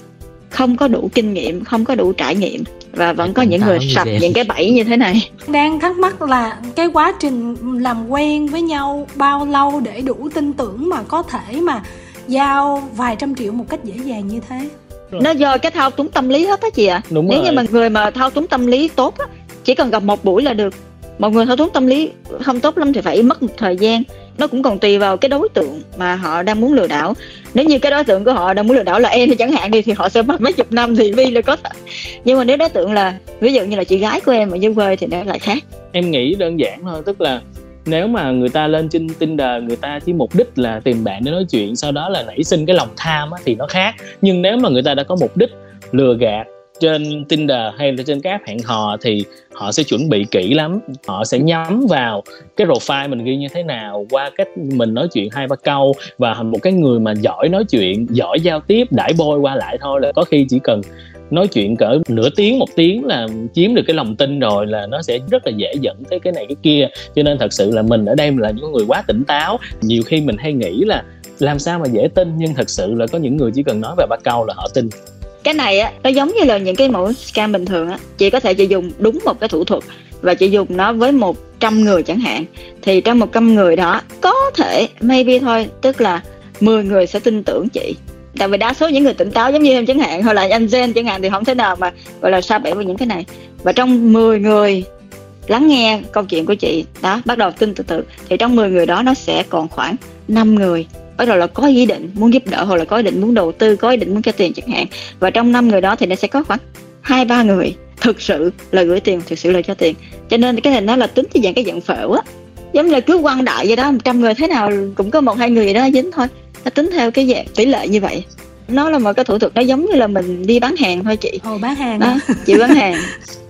không có đủ kinh nghiệm không có đủ trải nghiệm và vẫn có những người sập những cái bẫy như thế này đang thắc mắc là cái quá trình làm quen với nhau bao lâu để đủ tin tưởng mà có thể mà giao vài trăm triệu một cách dễ dàng như thế nó do cái thao túng tâm lý hết á chị ạ à. nếu rồi. như mà người mà thao túng tâm lý tốt á chỉ cần gặp một buổi là được một người thao túng tâm lý không tốt lắm thì phải mất một thời gian. Nó cũng còn tùy vào cái đối tượng mà họ đang muốn lừa đảo. Nếu như cái đối tượng của họ đang muốn lừa đảo là em thì chẳng hạn đi thì họ sẽ mất mấy chục năm thì vi là có thể. Nhưng mà nếu đối tượng là ví dụ như là chị gái của em ở dưới quê thì nó lại khác. Em nghĩ đơn giản thôi tức là nếu mà người ta lên trên Tinder người ta chỉ mục đích là tìm bạn để nói chuyện sau đó là nảy sinh cái lòng tham á, thì nó khác. Nhưng nếu mà người ta đã có mục đích lừa gạt trên Tinder hay là trên các app hẹn hò thì họ sẽ chuẩn bị kỹ lắm. Họ sẽ nhắm vào cái profile mình ghi như thế nào, qua cách mình nói chuyện hai ba câu và một cái người mà giỏi nói chuyện, giỏi giao tiếp, đãi bôi qua lại thôi là có khi chỉ cần nói chuyện cỡ nửa tiếng, một tiếng là chiếm được cái lòng tin rồi là nó sẽ rất là dễ dẫn tới cái này cái kia. Cho nên thật sự là mình ở đây là những người quá tỉnh táo. Nhiều khi mình hay nghĩ là làm sao mà dễ tin nhưng thật sự là có những người chỉ cần nói vài ba câu là họ tin cái này á, nó giống như là những cái mẫu scam bình thường á. Chị có thể chị dùng đúng một cái thủ thuật và chị dùng nó với một trăm người chẳng hạn. Thì trong một trăm người đó, có thể maybe thôi, tức là 10 người sẽ tin tưởng chị. Tại vì đa số những người tỉnh táo giống như em chẳng hạn, hoặc là anh Zen chẳng hạn thì không thể nào mà, gọi là, sao bể với những cái này. Và trong 10 người lắng nghe câu chuyện của chị, đó, bắt đầu tin từ từ, thì trong 10 người đó nó sẽ còn khoảng 5 người bắt đầu là có ý định muốn giúp đỡ hoặc là có ý định muốn đầu tư có ý định muốn cho tiền chẳng hạn. Và trong năm người đó thì nó sẽ có khoảng hai ba người thực sự là gửi tiền thực sự là cho tiền. Cho nên cái này nó là tính theo dạng cái dạng phễu á. Giống như cứ quăng đại vậy đó một trăm người thế nào cũng có một hai người gì đó dính thôi. Nó tính theo cái dạng tỷ lệ như vậy. Nó là một cái thủ thuật nó giống như là mình đi bán hàng thôi chị. Ồ bán hàng đó, chị bán hàng.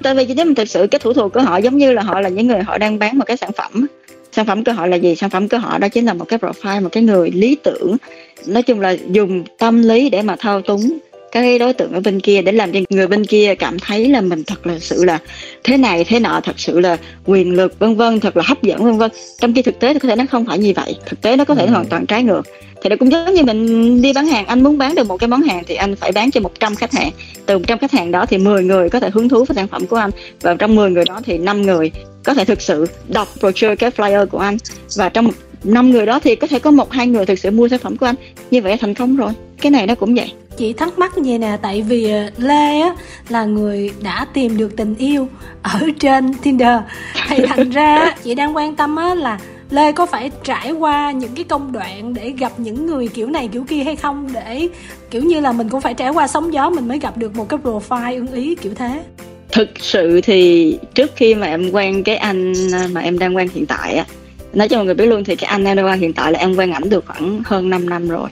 Tại vì nếu mình thực sự cái thủ thuật của họ giống như là họ là những người họ đang bán một cái sản phẩm sản phẩm cơ hội là gì? Sản phẩm cơ hội đó chính là một cái profile, một cái người lý tưởng. Nói chung là dùng tâm lý để mà thao túng cái đối tượng ở bên kia để làm cho người bên kia cảm thấy là mình thật là sự là thế này thế nọ thật sự là quyền lực vân vân thật là hấp dẫn vân vân. Trong khi thực tế thì có thể nó không phải như vậy. Thực tế nó có thể ừ. hoàn toàn trái ngược. Thì nó cũng giống như mình đi bán hàng anh muốn bán được một cái món hàng thì anh phải bán cho 100 khách hàng. Từ 100 khách hàng đó thì 10 người có thể hứng thú với sản phẩm của anh. Và trong 10 người đó thì 5 người có thể thực sự đọc brochure cái flyer của anh. Và trong năm người đó thì có thể có một hai người thực sự mua sản phẩm của anh. Như vậy thành công rồi. Cái này nó cũng vậy. Chị thắc mắc như nè tại vì ờ, lê á là người đã tìm được tình yêu ở trên tinder. Thì *laughs* thành ra chị đang quan tâm á là lê có phải trải qua những cái công đoạn để gặp những người kiểu này kiểu kia hay không? Để kiểu như là mình cũng phải trải qua sóng gió mình mới gặp được một cái profile ưng ý kiểu thế. Thực sự thì trước khi mà em quen cái anh mà em đang quen hiện tại á nói cho mọi người biết luôn thì cái anh em đang hiện tại là em quen ảnh được khoảng hơn 5 năm rồi.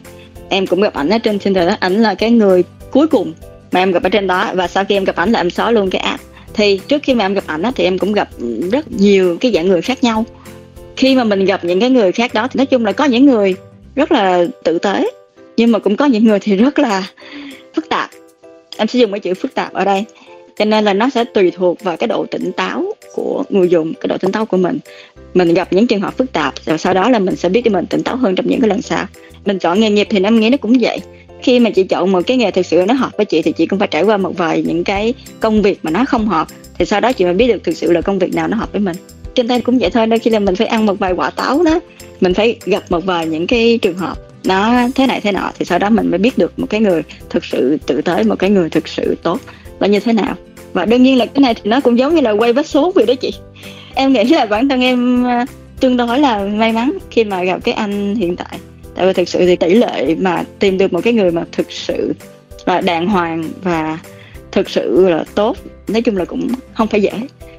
Em cũng gặp ảnh ở trên Tinder đó. Ảnh là cái người cuối cùng mà em gặp ở trên đó. Và sau khi em gặp ảnh là em xóa luôn cái app. Thì trước khi mà em gặp ảnh thì em cũng gặp rất nhiều cái dạng người khác nhau. Khi mà mình gặp những cái người khác đó thì nói chung là có những người rất là tự tế, nhưng mà cũng có những người thì rất là phức tạp. Em sẽ dùng cái chữ phức tạp ở đây cho nên là nó sẽ tùy thuộc vào cái độ tỉnh táo của người dùng, cái độ tỉnh táo của mình. Mình gặp những trường hợp phức tạp, rồi sau đó là mình sẽ biết để mình tỉnh táo hơn trong những cái lần sau. Mình chọn nghề nghiệp thì em nghĩ nó cũng vậy. Khi mà chị chọn một cái nghề thực sự nó hợp với chị thì chị cũng phải trải qua một vài những cái công việc mà nó không hợp. Thì sau đó chị mới biết được thực sự là công việc nào nó hợp với mình. Trên tay cũng vậy thôi, đôi khi là mình phải ăn một vài quả táo đó. Mình phải gặp một vài những cái trường hợp nó thế này thế nọ, thì sau đó mình mới biết được một cái người thực sự, tự tới một cái người thực sự tốt là như thế nào và đương nhiên là cái này thì nó cũng giống như là quay vết số vậy đó chị. Em nghĩ là bản thân em ờ, tương đối là may mắn khi mà gặp cái anh hiện tại. Tại vì thực sự thì tỷ lệ mà tìm được một cái người mà thực sự là đàng hoàng và thực sự là tốt, nói chung là cũng không phải dễ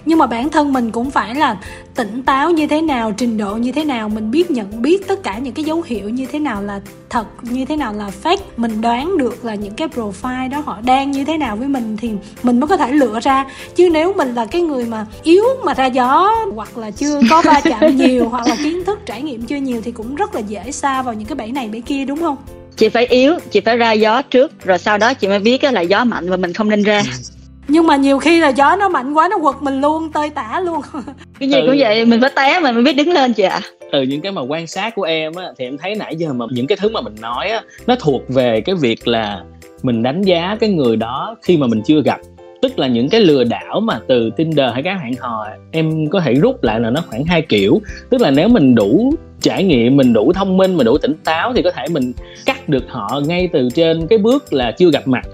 nhưng mà bản thân mình cũng phải là tỉnh táo như thế nào trình độ như thế nào mình biết nhận biết tất cả những cái dấu hiệu như thế nào là thật như thế nào là fake mình đoán được là những cái profile đó họ đang như thế nào với mình thì mình mới có thể lựa ra. Chứ nếu mình là cái người mà yếu mà ra gió hoặc là chưa có va *laughs* chạm nhiều hoặc là kiến thức trải nghiệm chưa nhiều thì cũng rất là dễ xa vào những cái bẫy này bẫy kia đúng không? Chị phải yếu chị phải ra gió trước rồi sau đó chị mới biết là gió mạnh và mình không nên ra nhưng mà nhiều khi là gió nó mạnh quá nó quật mình luôn tơi tả luôn *laughs* cái gì ừ. cũng vậy mình phải té mình mới biết đứng lên chị ạ à. từ những cái mà quan sát của em á thì em thấy nãy giờ mà những cái thứ mà mình nói á nó thuộc về cái việc là mình đánh giá cái người đó khi mà mình chưa gặp tức là những cái lừa đảo mà từ Tinder hay các hẹn hò em có thể rút lại là nó khoảng hai kiểu tức là nếu mình đủ trải nghiệm mình đủ thông minh mình đủ tỉnh táo thì có thể mình cắt được họ ngay từ trên cái bước là chưa gặp mặt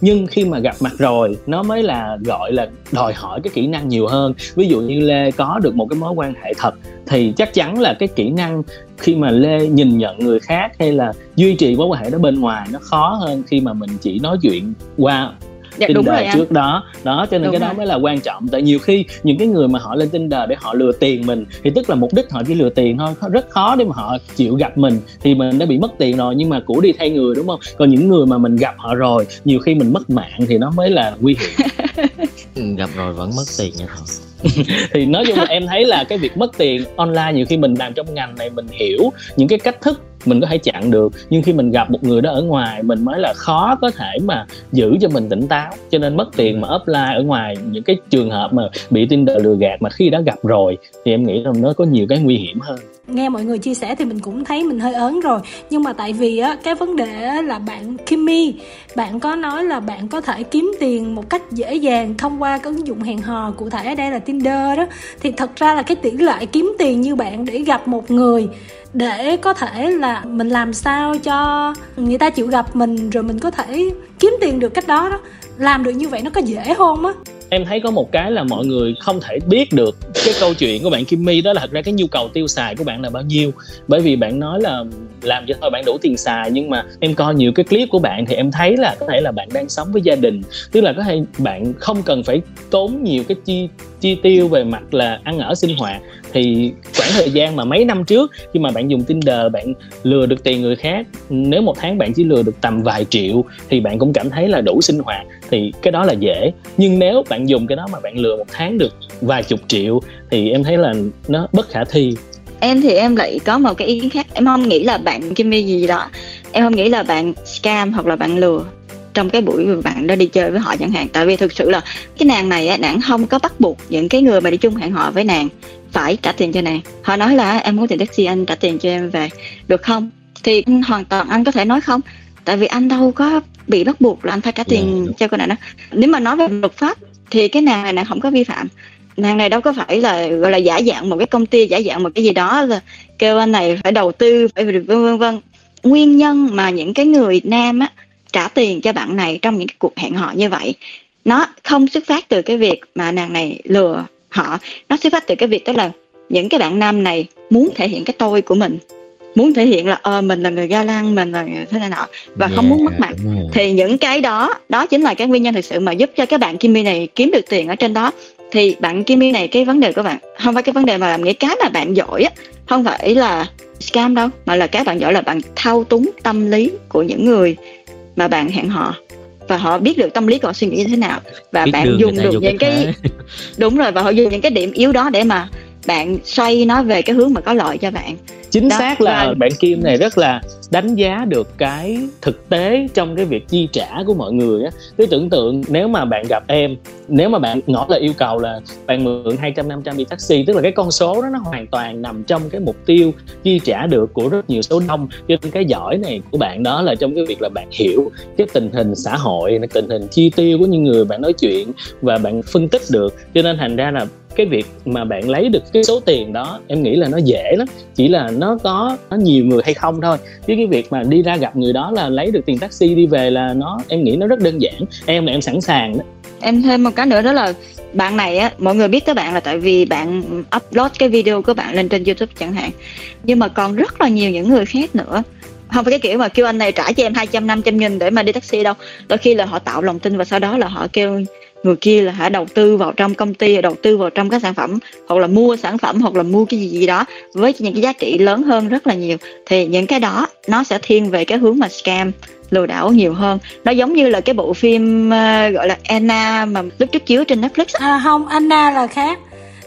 nhưng khi mà gặp mặt rồi, nó mới là, gọi là, đòi hỏi cái kỹ năng nhiều hơn. Ví dụ như lê có được một cái mối quan hệ thật, thì chắc chắn là cái kỹ năng khi mà lê nhìn nhận người khác hay là duy trì mối quan hệ đó bên ngoài nó khó hơn khi mà mình chỉ nói chuyện qua dạ, Tinder rồi trước đó. Đó cho nên đúng cái đó rồi. mới là quan trọng. Tại nhiều khi những cái người mà họ lên Tinder để họ lừa tiền mình thì tức là mục đích họ chỉ lừa tiền thôi rất khó để mà họ chịu gặp mình. Thì mình đã bị mất tiền rồi nhưng mà cũ đi thay người đúng không? Còn những người mà mình gặp họ rồi nhiều khi mình mất mạng thì nó mới là nguy hiểm. *laughs* Ừ, gặp rồi vẫn mất tiền nha thôi *laughs* thì nói chung là em thấy là cái việc mất tiền online nhiều khi mình làm trong ngành này mình hiểu những cái cách thức mình có thể chặn được. Nhưng khi mình gặp một người đó ở ngoài, mình mới là khó có thể mà giữ cho mình tỉnh táo. Cho nên mất tiền mà offline ở ngoài những cái trường hợp mà bị Tinder lừa gạt mà khi đã gặp rồi, thì em nghĩ là nó có nhiều cái nguy hiểm hơn. Nghe mọi người chia sẻ thì mình cũng thấy mình hơi ớn rồi. Nhưng mà tại vì á, cái vấn đề là bạn Kimmy bạn có nói là bạn có thể kiếm tiền một cách dễ dàng thông qua cái ứng dụng hẹn hò cụ thể ở đây là Tinder đó. Thì thật ra là cái tỷ lệ kiếm tiền như bạn để gặp một người để có thể là mình làm sao cho người ta chịu gặp mình, rồi mình có thể kiếm tiền được cách đó đó. Làm được như vậy nó có dễ không á em thấy có một cái là mọi người không thể biết được cái câu chuyện của bạn Kimmy đó là thật ra cái nhu cầu tiêu xài của bạn là bao nhiêu. Bởi vì bạn nói là làm cho thôi, bạn đủ tiền xài, nhưng mà em coi nhiều cái clip của bạn thì em thấy là có thể là bạn đang sống với gia đình. Tức là có thể bạn không cần phải tốn nhiều cái chi chi tiêu về mặt là ăn ở, sinh hoạt. Thì khoảng thời gian mà mấy năm trước, khi mà bạn dùng Tinder, bạn lừa được tiền người khác, nếu một tháng bạn chỉ lừa được tầm vài triệu, thì bạn cũng cảm thấy là đủ sinh hoạt thì cái đó là dễ. Nhưng nếu bạn dùng cái đó mà bạn lừa một tháng được vài chục triệu thì em thấy là nó bất khả thi. Em thì em lại có một cái ý kiến khác. Em không nghĩ là bạn Kimmy gì đó. Em không nghĩ là bạn scam hoặc là bạn lừa trong cái buổi mà bạn đó đi chơi với họ chẳng hạn. Tại vì thực sự là cái nàng này á, nàng không có bắt buộc những cái người mà đi chung hẹn họ với nàng phải trả tiền cho nàng. Họ nói là em muốn tiền taxi, anh trả tiền cho em về. Được không? Thì hoàn toàn anh có thể nói không tại vì anh đâu có bị bắt buộc là anh phải trả tiền yeah. cho con này đó. Nếu mà nói về luật pháp thì cái nàng này nàng không có vi phạm. Nàng này đâu có phải là gọi là giả dạng một cái công ty giả dạng một cái gì đó là kêu anh này phải đầu tư phải vân vân vân. Nguyên nhân mà những cái người nam á trả tiền cho bạn này trong những cái cuộc hẹn hò như vậy nó không xuất phát từ cái việc mà nàng này lừa họ. Nó xuất phát từ cái việc đó là những cái bạn nam này muốn thể hiện cái tôi của mình muốn thể hiện là ờ mình là người ga lăng mình là thế này nọ và yeah, không muốn mất mặt. thì những cái đó đó chính là cái nguyên nhân thực sự mà giúp cho các bạn Kimmy này kiếm được tiền ở trên đó. Thì bạn Kimmy này cái vấn đề của bạn không phải cái vấn đề mà làm nghĩa cái mà bạn giỏi á không phải là scam đâu mà là cái bạn giỏi là bạn thao túng tâm lý của những người mà bạn hẹn hò và họ biết được tâm lý của họ suy nghĩ như thế nào và biết bạn dùng được những cái đúng rồi và họ dùng những cái điểm yếu đó để mà bạn xoay nó về cái hướng mà có lợi cho bạn. Chính đó, xác là và... bạn Kim này rất là đánh giá được cái thực tế trong cái việc chi trả của mọi người á. Cứ tưởng tượng nếu mà bạn gặp em nếu mà bạn ngỏ lời yêu cầu là bạn mượn 200 500 đi taxi tức là cái con số đó nó hoàn toàn nằm trong cái mục tiêu chi trả được của rất nhiều số đông. Cho nên cái giỏi này của bạn đó là trong cái việc là bạn hiểu cái tình hình xã hội tình hình chi tiêu của những người bạn nói chuyện và bạn phân tích được. Cho nên thành ra là cái việc mà bạn lấy được cái số tiền đó, em nghĩ là nó dễ lắm. Chỉ là nó có, nó nhiều người hay không thôi. Chứ cái việc mà đi ra gặp người đó là lấy được tiền taxi đi về là nó, em nghĩ nó rất đơn giản. Em là em sẵn sàng đó. Em thêm một cái nữa đó là bạn này á, mọi người biết tới bạn là tại vì bạn upload cái video của bạn lên trên youtube chẳng hạn. Nhưng mà còn rất là nhiều những người khác nữa. Không phải cái kiểu mà kêu anh này trả cho em 200 500 nghìn để mà đi taxi đâu. Đôi khi là họ tạo lòng tin và sau đó là họ kêu người kia là hãy đầu tư vào trong công ty đầu tư vào trong các sản phẩm hoặc là mua sản phẩm hoặc là mua cái gì gì đó với những cái giá trị lớn hơn rất là nhiều. Thì những cái đó nó sẽ thiên về cái hướng mà scam lừa đảo nhiều hơn. Nó giống như là cái bộ phim uh, gọi là Anna mà lúc trước chiếu trên Netflix à không Anna là khác.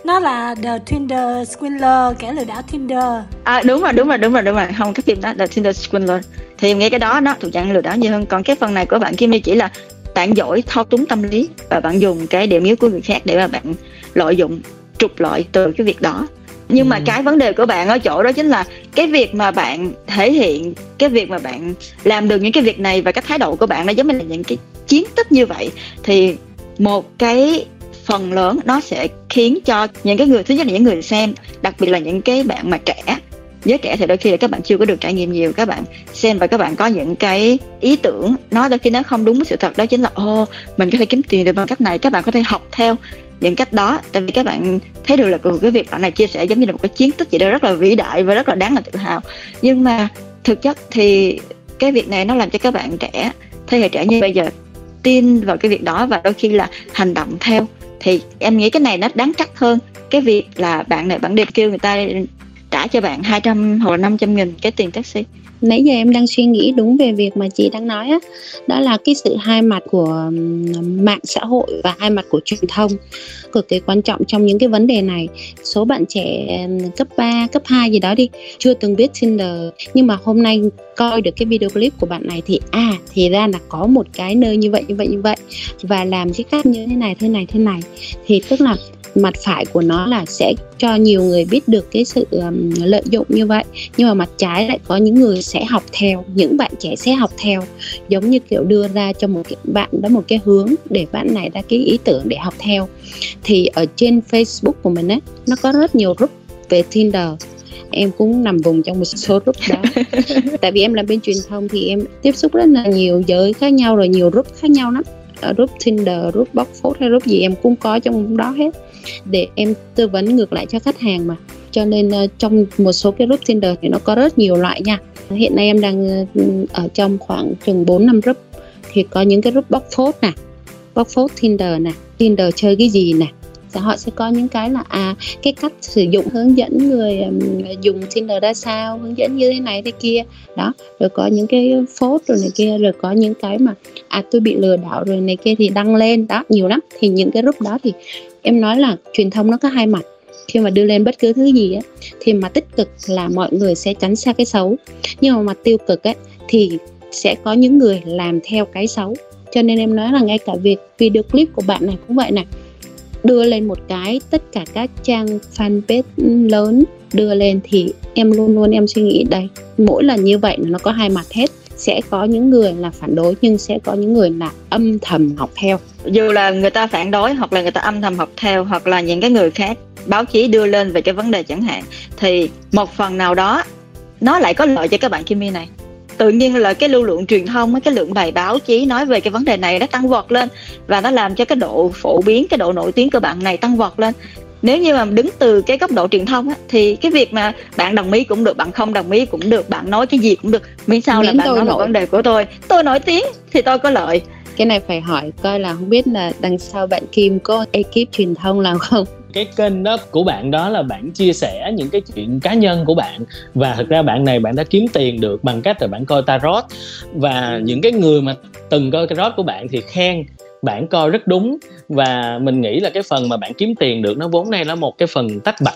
Nó là The Tinder Swindler kẻ lừa đảo Tinder. À đúng rồi đúng rồi đúng rồi đúng rồi. Không cái phim đó The Tinder Swindler. Thì em nghĩ cái đó nó thuộc dạng lừa đảo nhiều hơn. Còn cái phần này của bạn Kim Ly chỉ là bạn giỏi thao túng tâm lý và bạn dùng cái điểm yếu của người khác để mà bạn lợi dụng trục lợi từ cái việc đó nhưng ừ. mà cái vấn đề của bạn ở chỗ đó chính là cái việc mà bạn thể hiện cái việc mà bạn làm được những cái việc này và cái thái độ của bạn nó giống như là những cái chiến tích như vậy thì một cái phần lớn nó sẽ khiến cho những cái người thứ nhất là những người xem đặc biệt là những cái bạn mà trẻ giới trẻ thì đôi khi là các bạn chưa có được trải nghiệm nhiều. Các bạn xem và các bạn có những cái ý tưởng. Nó đôi khi nó không đúng với sự thật đó, chính là ô mình có thể kiếm tiền được bằng cách này. Các bạn có thể học theo những cách đó. Tại vì các bạn thấy được là ừ, cái việc bạn này chia sẻ giống như là một cái chiến tích gì đó rất là vĩ đại và rất là đáng là tự hào. Nhưng mà thực chất thì cái việc này nó làm cho các bạn trẻ, thế hệ trẻ như bây giờ tin vào cái việc đó và đôi khi là hành động theo. Thì em nghĩ cái này nó đáng trách hơn. Cái việc là bạn này bạn đi kêu người ta trả cho bạn 200 hoặc là 500 nghìn cái tiền taxi. Nãy giờ em đang suy nghĩ đúng về việc mà chị đang nói á. Đó là cái sự hai mặt của mạng xã hội và hai mặt của truyền thông. Cực kỳ quan trọng trong những cái vấn đề này. Số bạn trẻ cấp 3, cấp 2 gì đó đi chưa từng biết Tinder. Nhưng mà hôm nay coi được cái video clip của bạn này thì à thì ra là có một cái nơi như vậy như vậy như vậy. Và làm cái cách như thế này thế này thế này. Thì tức là mặt phải của nó là sẽ cho nhiều người biết được cái sự um, lợi dụng như vậy. Nhưng mà mặt trái lại có những người sẽ học theo những bạn trẻ sẽ học theo. Giống như kiểu đưa ra cho một cái bạn đó một cái hướng để bạn này ra cái ý tưởng để học theo. Thì ở trên Facebook của mình ấy nó có rất nhiều group về Tinder. Em cũng nằm vùng trong một số group đó. *laughs* Tại vì em làm bên truyền thông thì em tiếp xúc rất là nhiều giới khác nhau rồi nhiều group khác nhau lắm. Ở group Tinder, group Boxfoot hay group gì em cũng có trong đó hết để em tư vấn ngược lại cho khách hàng mà. Cho nên uh, trong một số cái group Tinder thì nó có rất nhiều loại nha. Hiện nay em đang uh, ở trong khoảng chừng 4 năm group. Thì có những cái group Boxfoot nè Boxfoot Tinder nè Tinder chơi cái gì nè. Thì họ sẽ có những cái là à cái cách sử dụng hướng dẫn người um, dùng Tinder ra sao hướng dẫn như thế này thế kia. Đó rồi có những cái phốt rồi này kia rồi có những cái mà à tôi bị lừa đảo rồi này kia thì đăng lên. Đó nhiều lắm. Thì những cái group đó thì em nói là truyền thông nó có hai mặt. Khi mà đưa lên bất cứ thứ gì á, thì mà tích cực là mọi người sẽ tránh xa cái xấu. Nhưng mà mặt tiêu cực á, thì sẽ có những người làm theo cái xấu. Cho nên em nói là ngay cả việc video clip của bạn này cũng vậy nè. Đưa lên một cái, tất cả các trang fanpage lớn đưa lên thì em luôn luôn em suy nghĩ đây, mỗi lần như vậy nó có hai mặt hết sẽ có những người là phản đối, nhưng sẽ có những người là âm thầm học theo. Dù là người ta phản đối hoặc là người ta âm thầm học theo hoặc là những cái người khác báo chí đưa lên về cái vấn đề chẳng hạn, thì một phần nào đó nó lại có lợi cho các bạn Kimmy này. Tự nhiên là cái lưu lượng truyền thông cái lượng bài báo chí nói về cái vấn đề này nó tăng vọt lên và nó làm cho cái độ phổ biến, cái độ nổi tiếng của bạn này tăng vọt lên nếu như mà đứng từ cái góc độ truyền thông á, thì cái việc mà bạn đồng ý cũng được bạn không đồng ý cũng được bạn nói cái gì cũng được. Miễn sao là bạn nói một vấn đề của tôi. Tôi nổi tiếng thì tôi có lợi. Cái này phải hỏi coi là không biết là đằng sau bạn Kim có ekip truyền thông nào không? Cái kênh đó của bạn đó là bạn chia sẻ những cái chuyện cá nhân của bạn. Và thực ra bạn này bạn đã kiếm tiền được bằng cách là bạn coi tarot. Và những cái người mà từng coi tarot của bạn thì khen bạn coi rất đúng. Và mình nghĩ là cái phần mà bạn kiếm tiền được nó vốn này là một cái phần tách bạch.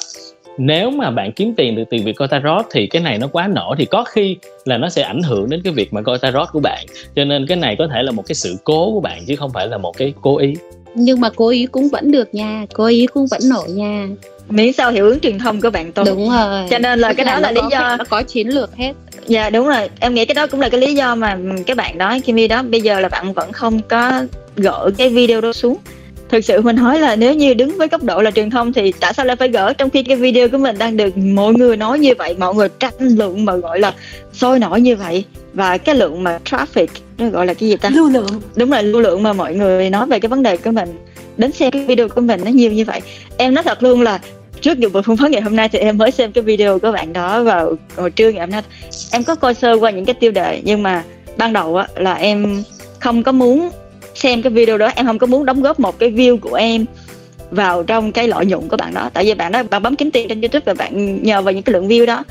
Nếu mà bạn kiếm tiền được từ việc coi tarot thì cái này nó quá nổ thì có khi là nó sẽ ảnh hưởng đến cái việc mà coi tarot của bạn. Cho nên cái này có thể là một cái sự cố của bạn chứ không phải là một cái cố ý. Nhưng mà cố ý cũng vẫn được nha cố ý cũng vẫn nổi nha. Miễn sao hiệu ứng truyền thông của bạn tốt. Đúng rồi. Cho nên là Tức cái đó là, là lý do. nó có chiến lược hết dạ đúng rồi. Em nghĩ cái đó cũng là cái lý do mà cái bạn đó Kimi đó bây giờ là bạn vẫn không có gỡ cái video đó xuống. Thực sự mình nói là nếu như đứng với góc độ là truyền thông thì tại sao lại phải gỡ trong khi cái video của mình đang được mọi người nói như vậy mọi người tranh luận mà gọi là sôi nổi như vậy. Và cái lượng mà traffic nó gọi là cái gì ta? Lưu lượng. Đúng là lưu lượng mà mọi người nói về cái vấn đề của mình đến xem cái video của mình nó nhiều như vậy. Em nói thật luôn là trước buổi phỏng vấn ngày hôm nay thì em mới xem cái video của bạn đó vào hồi trưa ngày hôm nay. Em có coi sơ qua những cái tiêu đề, nhưng mà ban đầu á, là em không có muốn xem cái video đó, em không có muốn đóng góp một cái view của em vào trong cái lợi nhuận của bạn đó. Tại vì bạn đó, bạn bấm kiếm tiền trên youtube và bạn nhờ vào những cái lượng view đó.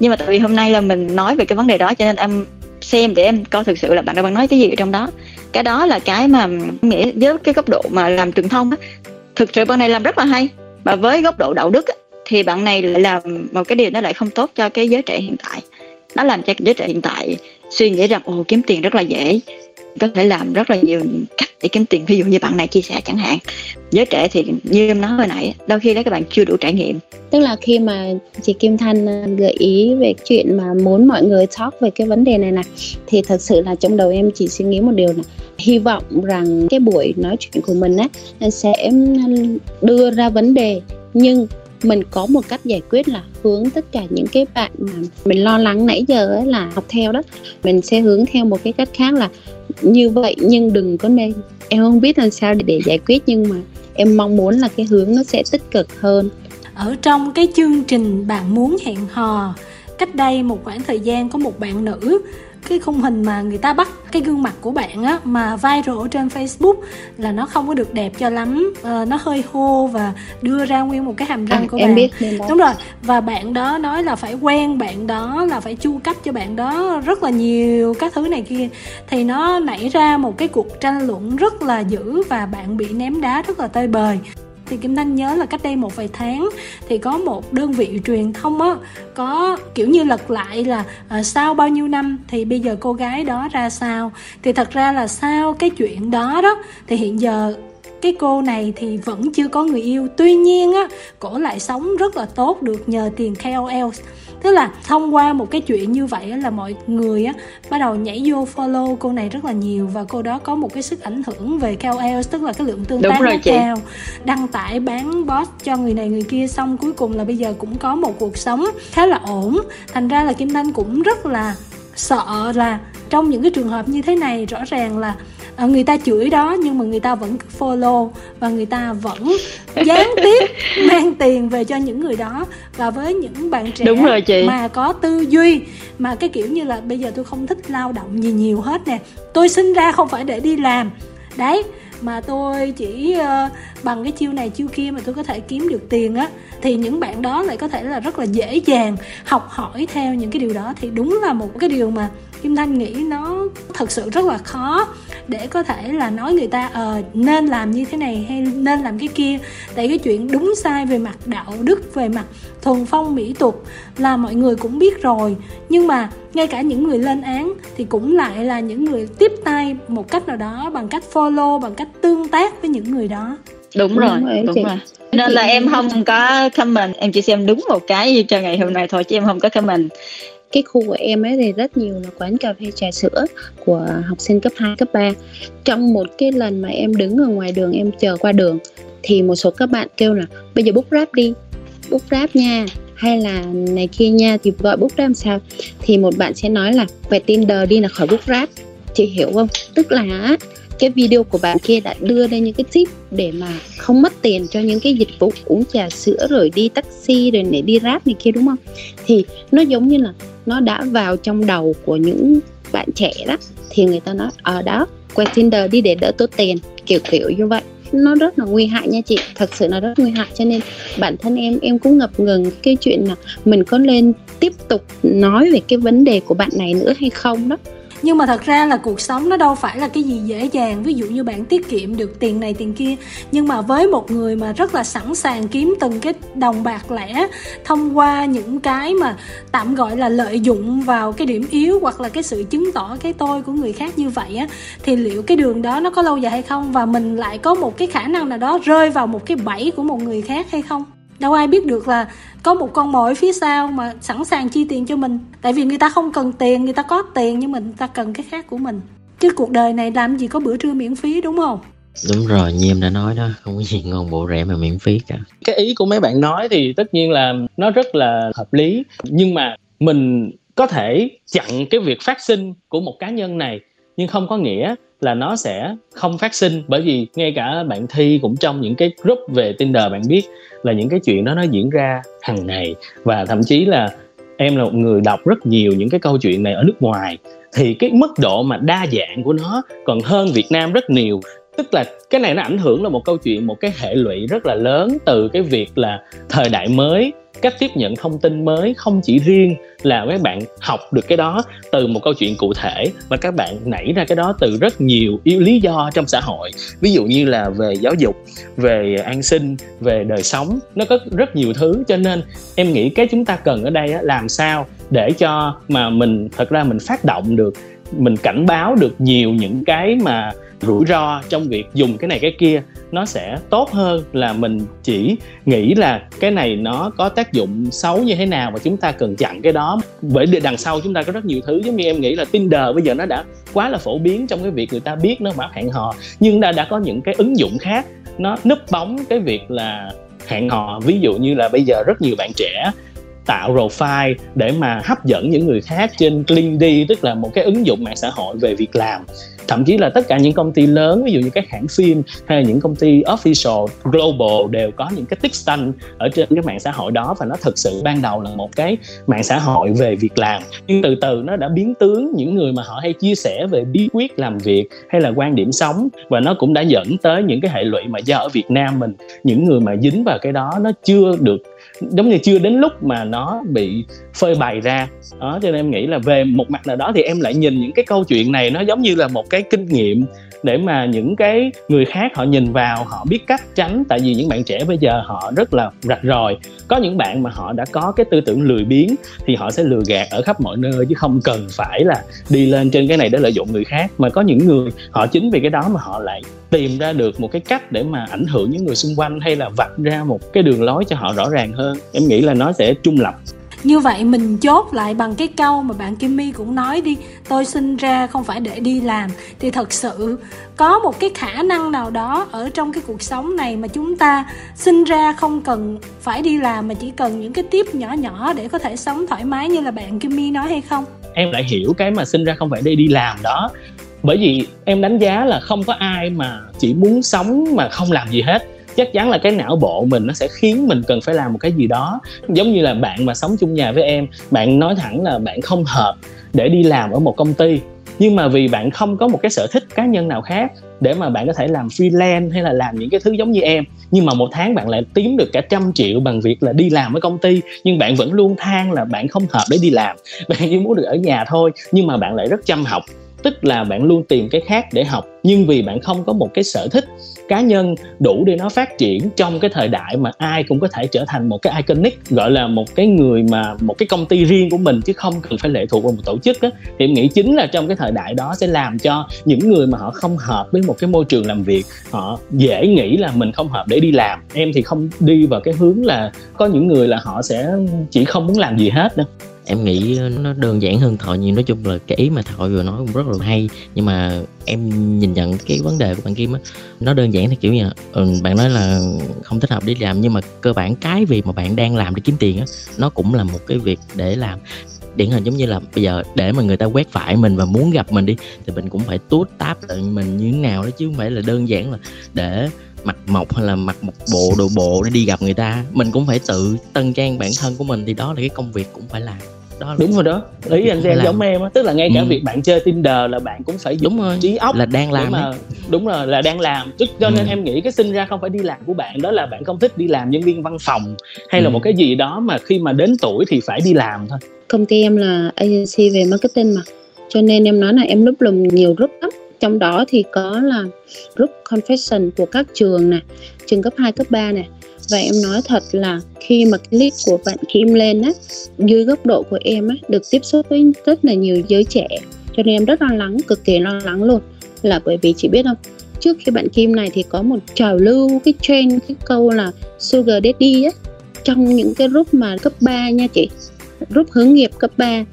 Nhưng mà tại vì hôm nay là mình nói về cái vấn đề đó, cho nên em xem để em coi thực sự là bạn đang nói cái gì ở trong đó. Cái đó là cái mà nghĩa với cái góc độ mà làm truyền thông á, thực sự bạn này làm rất là hay và với góc độ đạo đức thì bạn này lại làm một cái điều nó lại không tốt cho cái giới trẻ hiện tại. Nó làm cho giới trẻ hiện tại suy nghĩ rằng, ồ, kiếm tiền rất là dễ, có thể làm rất là nhiều cách để kiếm tiền. Ví dụ như bạn này chia sẻ chẳng hạn, giới trẻ thì như em nói hồi nãy, đôi khi đấy các bạn chưa đủ trải nghiệm. Tức là khi mà chị Kim Thanh à, gợi ý về chuyện mà muốn mọi người talk về cái vấn đề này nè, thì thật sự là trong đầu em chỉ suy nghĩ một điều là hy vọng rằng cái buổi nói chuyện của mình á sẽ đưa ra vấn đề. Nhưng mình có một cách giải quyết là hướng tất cả những cái bạn mà mình lo lắng nãy giờ ấy là học theo đó. Mình sẽ hướng theo một cái cách khác là như vậy nhưng đừng có nên em không biết làm sao để, để giải quyết nhưng mà em mong muốn là cái hướng nó sẽ tích cực hơn. Ở trong cái chương trình bạn muốn hẹn hò cách đây một khoảng thời gian có một bạn nữ cái khung hình mà người ta bắt cái gương mặt của bạn á mà viral trên Facebook là nó không có được đẹp cho lắm. Uh, nó hơi hô và đưa ra nguyên một cái hàm răng à, của em bạn. biết. Đúng rồi. Và bạn đó nói là phải quen bạn đó là phải chu cấp cho bạn đó rất là nhiều các thứ này kia. Thì nó nảy ra một cái cuộc tranh luận rất là dữ và bạn bị ném đá rất là tơi bời thì Kim Thanh nhớ là cách đây một vài tháng thì có một đơn vị truyền thông á có kiểu như lật lại là uh, sau bao nhiêu năm thì bây giờ cô gái đó ra sao. Thì thật ra là sau cái chuyện đó đó thì hiện giờ cái cô này thì vẫn chưa có người yêu. Tuy nhiên á cổ lại sống rất là tốt được nhờ tiền KOL tức là thông qua một cái chuyện như vậy là mọi người á bắt đầu nhảy vô follow cô này rất là nhiều và cô đó có một cái sức ảnh hưởng về KOL tức là cái lượng tương tác rất cao. Đăng tải bán boss cho người này người kia xong cuối cùng là bây giờ cũng có một cuộc sống khá là ổn. Thành ra là kim thanh cũng rất là sợ là trong những cái trường hợp như thế này rõ ràng là à, người ta chửi đó nhưng mà người ta vẫn follow và người ta vẫn gián tiếp *laughs* mang tiền về cho những người đó. Và với những bạn trẻ Đúng rồi chị. mà có tư duy mà cái kiểu như là bây giờ tôi không thích lao động gì nhiều hết nè. Tôi sinh ra không phải để đi làm. Đấy mà tôi chỉ uh, bằng cái chiêu này chiêu kia mà tôi có thể kiếm được tiền á. Thì những bạn đó lại có thể là rất là dễ dàng học hỏi theo những cái điều đó. Thì đúng là một cái điều mà Kim Thanh nghĩ nó thật sự rất là khó để có thể là nói người ta ờ nên làm như thế này hay nên làm cái kia. Tại cái chuyện đúng sai về mặt đạo đức về mặt thuần phong mỹ tục là mọi người cũng biết rồi. Nhưng mà ngay cả những người lên án thì cũng lại là những người tiếp tay một cách nào đó bằng cách follow bằng cách tương tác với những người đó. Đúng, rồi đúng rồi, đúng rồi. nên là em không có comment. Em chỉ xem đúng một cái cho ngày hôm nay thôi chứ em không có comment cái khu của em ấy thì rất nhiều là quán cà phê trà sữa của học sinh cấp 2, cấp 3 trong một cái lần mà em đứng ở ngoài đường em chờ qua đường thì một số các bạn kêu là bây giờ book rap đi book rap nha hay là này kia nha thì gọi book làm sao? Thì một bạn sẽ nói là về Tinder đi là khỏi book rap chị hiểu không? Tức là cái video của bạn kia đã đưa ra những cái tip để mà không mất tiền cho những cái dịch vụ uống trà sữa rồi đi taxi rồi để đi rap này kia, đúng không? Thì nó giống như là nó đã vào trong đầu của những bạn trẻ đó. Thì người ta nói ở đó quay Tinder đi để đỡ tốn tiền. Kiểu kiểu như vậy. Nó rất là nguy hại nha chị. Thật sự nó rất nguy hại. Cho nên bản thân em em cũng ngập ngừng cái chuyện là mình có nên tiếp tục nói về cái vấn đề của bạn này nữa hay không đó nhưng mà thật ra là cuộc sống nó đâu phải là cái gì dễ dàng. Ví dụ như bạn tiết kiệm được tiền này tiền kia. Nhưng mà với một người mà rất là sẵn sàng kiếm từng cái đồng bạc lẻ thông qua những cái mà tạm gọi là lợi dụng vào cái điểm yếu hoặc là cái sự chứng tỏ cái tôi của người khác như vậy á, thì liệu cái đường đó nó có lâu dài hay không? Và mình lại có một cái khả năng nào đó rơi vào một cái bẫy của một người khác hay không? Đâu ai biết được là có một con mồi phía sau mà sẵn sàng chi tiền cho mình. Tại vì người ta không cần tiền người ta có tiền nhưng mình ta cần cái khác của mình. Chứ cuộc đời này làm gì có bữa trưa miễn phí đúng không? Đúng rồi như em đã nói đó không có gì ngon bộ rẻ mà miễn phí cả. Cái ý của mấy bạn nói thì tất nhiên là nó rất là hợp lý. Nhưng mà mình có thể chặn cái việc phát sinh của một cá nhân này nhưng không có nghĩa là nó sẽ không phát sinh, bởi vì ngay cả bạn thi cũng trong những cái group về Tinder bạn biết là những cái chuyện đó nó diễn ra hàng ngày. Và thậm chí là em là một người đọc rất nhiều những cái câu chuyện này ở nước ngoài, thì cái mức độ mà đa dạng của nó còn hơn Việt Nam rất nhiều. Tức là cái này nó ảnh hưởng là một câu chuyện, một cái hệ lụy rất là lớn từ cái việc là thời đại mới cách tiếp nhận thông tin mới không chỉ riêng là các bạn học được cái đó từ một câu chuyện cụ thể, mà các bạn nảy ra cái đó từ rất nhiều yếu lý do trong xã hội. Ví dụ như là về giáo dục, về an sinh, về đời sống, nó có rất nhiều thứ. Cho nên em nghĩ cái chúng ta cần ở đây làm sao để cho mà mình, thật ra mình phát động được, mình cảnh báo được nhiều những cái mà rủi ro trong việc dùng cái này cái kia, nó sẽ tốt hơn là mình chỉ nghĩ là cái này nó có tác dụng xấu như thế nào và chúng ta cần chặn cái đó. Bởi vì đằng sau chúng ta có rất nhiều thứ, giống như em nghĩ là Tinder bây giờ nó đã quá là phổ biến trong cái việc người ta biết, nó mã hẹn hò, nhưng đã đã có những cái ứng dụng khác, nó núp bóng cái việc là hẹn hò. Ví dụ như là bây giờ rất nhiều bạn trẻ tạo profile để mà hấp dẫn những người khác trên LinkedIn tức là một cái ứng dụng mạng xã hội về việc làm. Thậm chí là tất cả những công ty lớn, ví dụ như các hãng phim hay là những công ty official, global đều có những cái tích xanh ở trên cái mạng xã hội đó, và nó thực sự ban đầu là một cái mạng xã hội về việc làm. Nhưng từ từ nó đã biến tướng, những người mà họ hay chia sẻ về bí quyết làm việc hay là quan điểm sống, và nó cũng đã dẫn tới những cái hệ lụy mà do ở Việt Nam mình. Những người mà dính vào cái đó, nó chưa được giống như chưa đến lúc mà nó bị phơi bày ra. Đó, cho nên em nghĩ là về một mặt nào đó thì em lại nhìn những cái câu chuyện này, nó giống như là một cái kinh nghiệm để mà những cái người khác họ nhìn vào, họ biết cách tránh. Tại vì những bạn trẻ bây giờ họ rất là rạch ròi. Có những bạn mà họ đã có cái tư tưởng lười biếng thì họ sẽ lừa gạt ở khắp mọi nơi chứ không cần phải là đi lên trên cái này để lợi dụng người khác. Mà có những người họ chính vì cái đó mà họ lại tìm ra được một cái cách để mà ảnh hưởng những người xung quanh hay là vạch ra một cái đường lối cho họ rõ ràng hơn. Em nghĩ là nó sẽ trung lập như vậy mình chốt lại bằng cái câu mà bạn Kim My cũng nói đi, tôi sinh ra không phải để đi làm. Thì thật sự có một cái khả năng nào đó ở trong cái cuộc sống này mà chúng ta sinh ra không cần phải đi làm mà chỉ cần những cái tiếp nhỏ nhỏ để có thể sống thoải mái như là bạn Kim My nói hay không? Em lại hiểu cái mà sinh ra không phải để đi làm đó. Bởi vì em đánh giá là không có ai mà chỉ muốn sống mà không làm gì hết chắc chắn là cái não bộ mình nó sẽ khiến mình cần phải làm một cái gì đó. Giống như là bạn mà sống chung nhà với em, bạn nói thẳng là bạn không hợp để đi làm ở một công ty. Nhưng mà vì bạn không có một cái sở thích cá nhân nào khác để mà bạn có thể làm freelance hay là làm những cái thứ giống như em. Nhưng mà một tháng bạn lại kiếm được cả trăm triệu bằng việc là đi làm ở công ty, nhưng bạn vẫn luôn than là bạn không hợp để đi làm. *laughs* Bạn chỉ muốn được ở nhà thôi, nhưng mà bạn lại rất chăm học. Tức là bạn luôn tìm cái khác để học. Nhưng vì bạn không có một cái sở thích cá nhân đủ để nó phát triển trong cái thời đại mà ai cũng có thể trở thành một cái iconic, gọi là một cái người mà, một cái công ty riêng của mình chứ không cần phải lệ thuộc vào một tổ chức á. Thì em nghĩ chính là trong cái thời đại đó sẽ làm cho những người mà họ không hợp với một cái môi trường làm việc, họ dễ nghĩ là mình không hợp để đi làm. Em thì không đi vào cái hướng là có những người là họ sẽ chỉ không muốn làm gì hết đâu em nghĩ nó đơn giản hơn thọ nhiều. Nói chung là cái ý mà thọ vừa nói cũng rất là hay. Nhưng mà em nhìn nhận cái vấn đề của bạn kim á nó đơn giản thì kiểu như ừ, bạn nói là không thích hợp đi làm nhưng mà cơ bản cái việc mà bạn đang làm để kiếm tiền á nó cũng là một cái việc để làm. Điển hình giống như là bây giờ để mà người ta quét phải mình và muốn gặp mình đi thì mình cũng phải tút táp lại mình như thế nào đó chứ không phải là đơn giản là để mặc mộc hay là mặc một bộ đồ bộ để đi gặp người ta. Mình cũng phải tự tân trang bản thân của mình thì đó là cái công việc cũng phải làm đó đúng rồi đó. Ý anh em giống em á. Tức là ngay cả ừ. việc bạn chơi tinder là bạn cũng phải đúng rồi. trí óc là đang làm mà đúng rồi là đang làm. Tức cho ừ. nên em nghĩ cái sinh ra không phải đi làm của bạn đó là bạn không thích đi làm nhân viên văn phòng hay ừ. là một cái gì đó mà khi mà đến tuổi thì phải đi làm thôi. Công ty em là agency về marketing mà. Cho nên em nói là em núp lùm nhiều group lắm. Trong đó thì có là group confession của các trường nè trường cấp 2, cấp 3 nè và em nói thật là khi mà cái clip của bạn Kim lên á, dưới góc độ của em á, được tiếp xúc với rất là nhiều giới trẻ. Cho nên em rất lo lắng, cực kỳ lo lắng luôn. Là bởi vì chị biết không, trước khi bạn Kim này thì có một trào lưu cái trend, cái câu là sugar daddy á. Trong những cái group mà cấp 3 nha chị, group hướng nghiệp cấp 3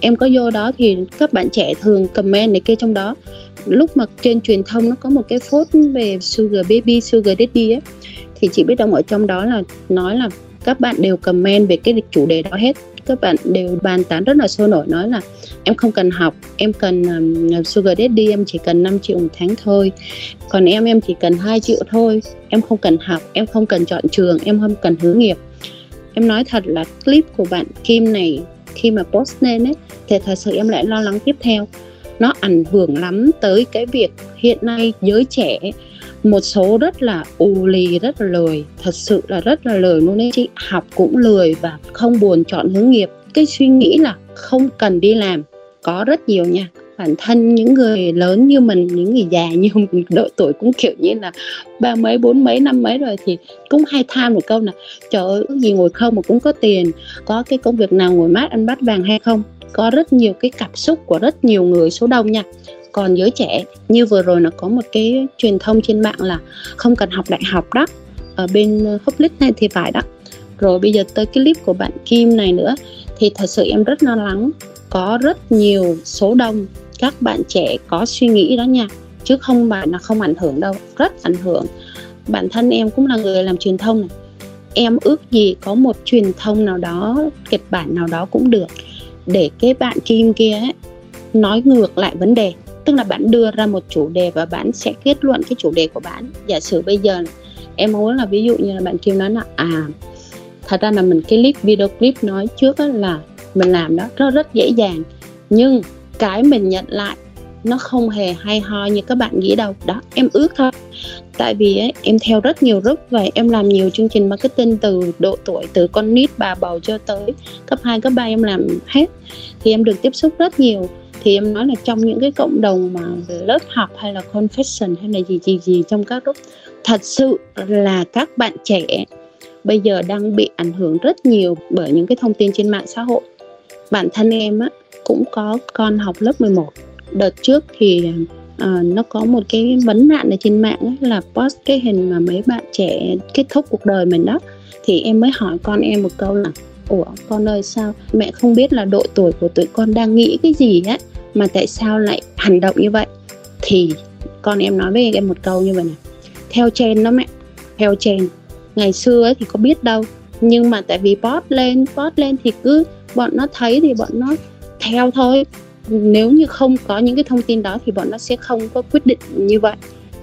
em có vô đó thì các bạn trẻ thường comment này kia trong đó. Lúc mà trên truyền thông nó có một cái phốt về sugar baby, sugar daddy á thì chị biết đâu ở trong đó là nói là các bạn đều comment về cái chủ đề đó hết. Các bạn đều bàn tán rất là sôi nổi nói là em không cần học em cần um, sugar daddy em chỉ cần 5 triệu một tháng thôi. Còn em em chỉ cần 2 triệu thôi. Em không cần học em không cần chọn trường em không cần hướng nghiệp. Em nói thật là clip của bạn Kim này khi mà post lên ấy thì thật sự em lại lo lắng tiếp theo. Nó ảnh hưởng lắm tới cái việc hiện nay giới trẻ một số rất là ù lì, rất là lười. Thật sự là rất là lười luôn đấy chị. Học cũng lười và không buồn chọn hướng nghiệp. Cái suy nghĩ là không cần đi làm. Có rất nhiều nha. Bản thân những người lớn như mình, những người già như *laughs* mình, độ tuổi cũng kiểu như là ba mấy, bốn mấy, năm mấy rồi thì cũng hay tham một câu là, trời ơi gì ngồi không mà cũng có tiền. Có cái công việc nào ngồi mát ăn bát vàng hay không? Có rất nhiều cái cảm xúc của rất nhiều người số đông nha còn giới trẻ. Như vừa rồi nó có một cái truyền thông trên mạng là không cần học đại học đó. Ở bên ờ, public này thì phải đó. Rồi bây giờ tới cái clip của bạn Kim này nữa thì thật sự em rất lo lắng. Có rất nhiều số đông các bạn trẻ có suy nghĩ đó nha chứ không bạn là không ảnh hưởng đâu rất ảnh hưởng. Bản thân em cũng là người làm truyền thông này. Em ước gì có một truyền thông nào đó kịch bản nào đó cũng được. Để cái bạn kim kia ấy, nói ngược lại vấn đề tức là bạn đưa ra một chủ đề và bạn sẽ kết luận cái chủ đề của bạn. Giả sử bây giờ em muốn là ví dụ như là bạn kêu nói là à thật ra là mình cái clip video clip nói trước là mình làm đó rất rất dễ dàng. Nhưng cái mình nhận lại nó không hề hay ho như các bạn nghĩ đâu. Đó em ước thôi. Tại vì ấy, em theo rất nhiều group và em làm nhiều chương trình marketing từ độ tuổi từ con nít bà bầu cho tới cấp 2, cấp 3 em làm hết. Thì em được tiếp xúc rất nhiều thì em nói là trong những cái cộng đồng mà lớp học hay là confession hay là gì gì gì trong các group thật sự là các bạn trẻ bây giờ đang bị ảnh hưởng rất nhiều bởi những cái thông tin trên mạng xã hội. Bản thân em á cũng có con học lớp 11 đợt trước thì à, nó có một cái vấn nạn ở trên mạng ấy, là post cái hình mà mấy bạn trẻ kết thúc cuộc đời mình đó. Thì em mới hỏi con em một câu là ủa con ơi sao mẹ không biết là độ tuổi của tụi con đang nghĩ cái gì á? Mà tại sao lại hành động như vậy? Thì con em nói với em một câu như vậy này. Theo trend đó mẹ, theo trend ngày xưa ấy thì có biết đâu, nhưng mà tại vì post lên post lên thì cứ bọn nó thấy thì bọn nó theo thôi. Nếu như không có những cái thông tin đó thì bọn nó sẽ không có quyết định như vậy.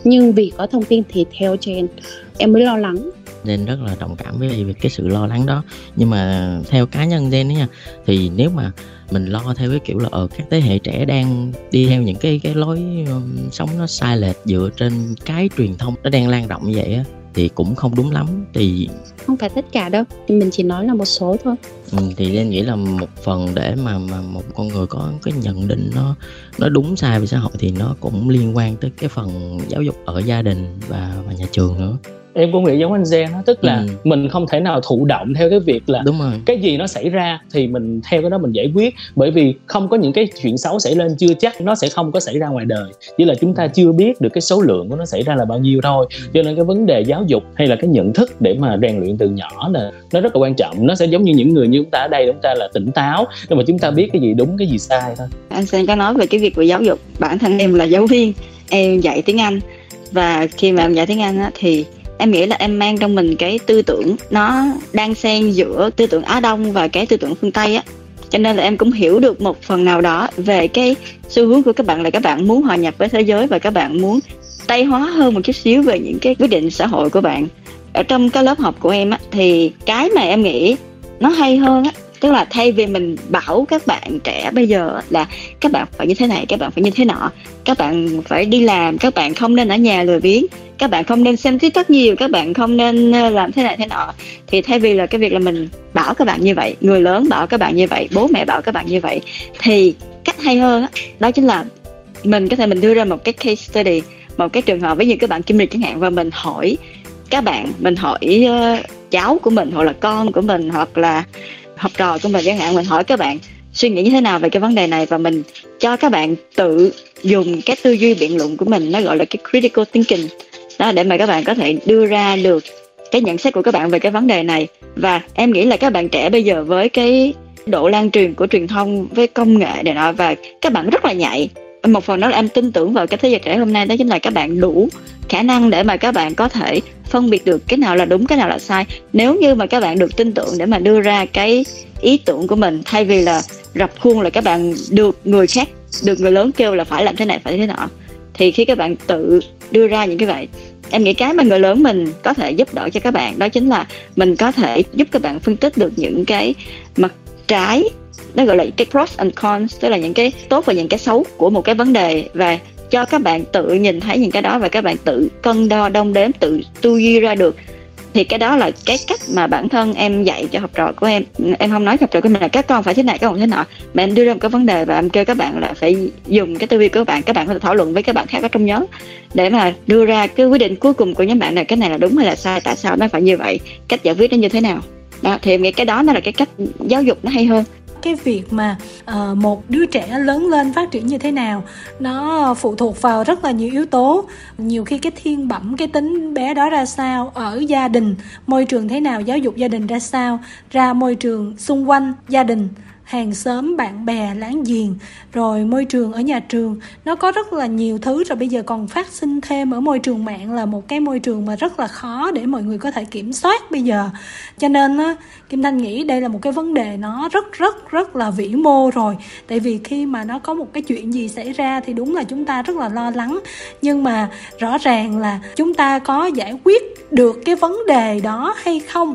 Nhưng vì có thông tin thì theo trend em mới lo lắng nên rất là đồng cảm với cái sự lo lắng đó. Nhưng mà theo cá nhân Jen nha thì nếu mà mình lo theo cái kiểu là ở ờ, các thế hệ trẻ đang đi theo những cái cái lối um, sống nó sai lệch dựa trên cái truyền thông nó đang lan rộng như vậy á thì cũng không đúng lắm. Thì không phải tất cả đâu mình chỉ nói là một số thôi. Ừ, thì nên nghĩ là một phần để mà mà một con người có cái nhận định nó nó đúng sai về xã hội thì nó cũng liên quan tới cái phần giáo dục ở gia đình và và nhà trường nữa em cũng nghĩ giống anh Zen đó tức là ừ. mình không thể nào thụ động theo cái việc là Đúng rồi. cái gì nó xảy ra thì mình theo cái đó mình giải quyết. Bởi vì không có những cái chuyện xấu xảy lên chưa chắc nó sẽ không có xảy ra ngoài đời. Chỉ là chúng ta chưa biết được cái số lượng của nó xảy ra là bao nhiêu thôi. Cho nên cái vấn đề giáo dục hay là cái nhận thức để mà rèn luyện từ nhỏ là nó rất là quan trọng. Nó sẽ giống như những người như chúng ta ở đây chúng ta là tỉnh táo nhưng mà chúng ta biết cái gì đúng cái gì sai thôi. Anh Sen có nói về cái việc về giáo dục. Bản thân em là giáo viên em dạy tiếng Anh. Và khi mà em dạy tiếng Anh á, thì em nghĩ là em mang trong mình cái tư tưởng nó đang xen giữa tư tưởng Á Đông và cái tư tưởng phương Tây á. Cho nên là em cũng hiểu được một phần nào đó về cái xu hướng của các bạn là các bạn muốn hòa nhập với thế giới và các bạn muốn tây hóa hơn một chút xíu về những cái quyết định xã hội của bạn. Ở trong cái lớp học của em á, thì cái mà em nghĩ nó hay hơn á tức là thay vì mình bảo các bạn trẻ bây giờ là các bạn phải như thế này các bạn phải như thế nọ các bạn phải đi làm các bạn không nên ở nhà lười biếng các bạn không nên xem tiktok nhiều các bạn không nên làm thế này thế nọ thì thay vì là cái việc là mình bảo các bạn như vậy người lớn bảo các bạn như vậy bố mẹ bảo các bạn như vậy thì cách hay hơn đó, đó chính là mình có thể mình đưa ra một cái case study một cái trường hợp ví dụ các bạn kim lịch chẳng hạn và mình hỏi các bạn mình hỏi uh, cháu của mình hoặc là con của mình hoặc là học trò của mình chẳng hạn mình hỏi các bạn suy nghĩ như thế nào về cái vấn đề này và mình cho các bạn tự dùng cái tư duy biện luận của mình, nó gọi là cái critical thinking. Đó, để mà các bạn có thể đưa ra được cái nhận xét của các bạn về cái vấn đề này. Và em nghĩ là các bạn trẻ bây giờ với cái độ lan truyền của truyền thông, với công nghệ này nọ, và các bạn rất là nhạy một phần đó là em tin tưởng vào cái thế giới trẻ hôm nay, đó chính là các bạn đủ khả năng để mà các bạn có thể phân biệt được cái nào là đúng, cái nào là sai. Nếu như mà các bạn được tin tưởng để mà đưa ra cái ý tưởng của mình, thay vì là rập khuôn là các bạn được người khác, được người lớn kêu là phải làm thế này, phải thế nọ, thì khi các bạn tự đưa ra những cái vậy, em nghĩ cái mà người lớn mình có thể giúp đỡ cho các bạn, đó chính là mình có thể giúp các bạn phân tích được những cái mặt trái nó gọi là cái pros and cons, tức là những cái tốt và những cái xấu của một cái vấn đề. Và cho các bạn tự nhìn thấy những cái đó và các bạn tự cân đo, đong đếm, tự tư duy ra được, thì cái đó là cái cách mà bản thân em dạy cho học trò của em. Em không nói học trò của mình là các con phải thế này, các con thế nọ. Mà em đưa ra một cái vấn đề và em kêu các bạn là phải dùng cái tư duy của các bạn các bạn có thể thảo luận với các bạn khác ở trong nhóm để mà đưa ra cái quyết định cuối cùng của nhóm bạn là cái này là đúng hay là sai, tại sao nó phải như vậy, cách giải quyết nó như thế nào. Đó, thì em nghĩ cái đó nó là cái cách giáo dục nó hay hơn cái việc mà uh, một đứa trẻ lớn lên phát triển như thế nào nó phụ thuộc vào rất là nhiều yếu tố. Nhiều khi cái thiên bẩm cái tính bé đó ra sao ở gia đình môi trường thế nào giáo dục gia đình ra sao ra môi trường xung quanh gia đình hàng xóm, bạn bè, láng giềng. Rồi môi trường ở nhà trường, nó có rất là nhiều thứ. Rồi bây giờ còn phát sinh thêm ở môi trường mạng là một cái môi trường mà rất là khó để mọi người có thể kiểm soát bây giờ. Cho nên á, kim thanh nghĩ đây là một cái vấn đề nó rất rất rất là vĩ mô rồi. Tại vì khi mà nó có một cái chuyện gì xảy ra thì đúng là chúng ta rất là lo lắng. Nhưng mà rõ ràng là chúng ta có giải quyết được cái vấn đề đó hay không?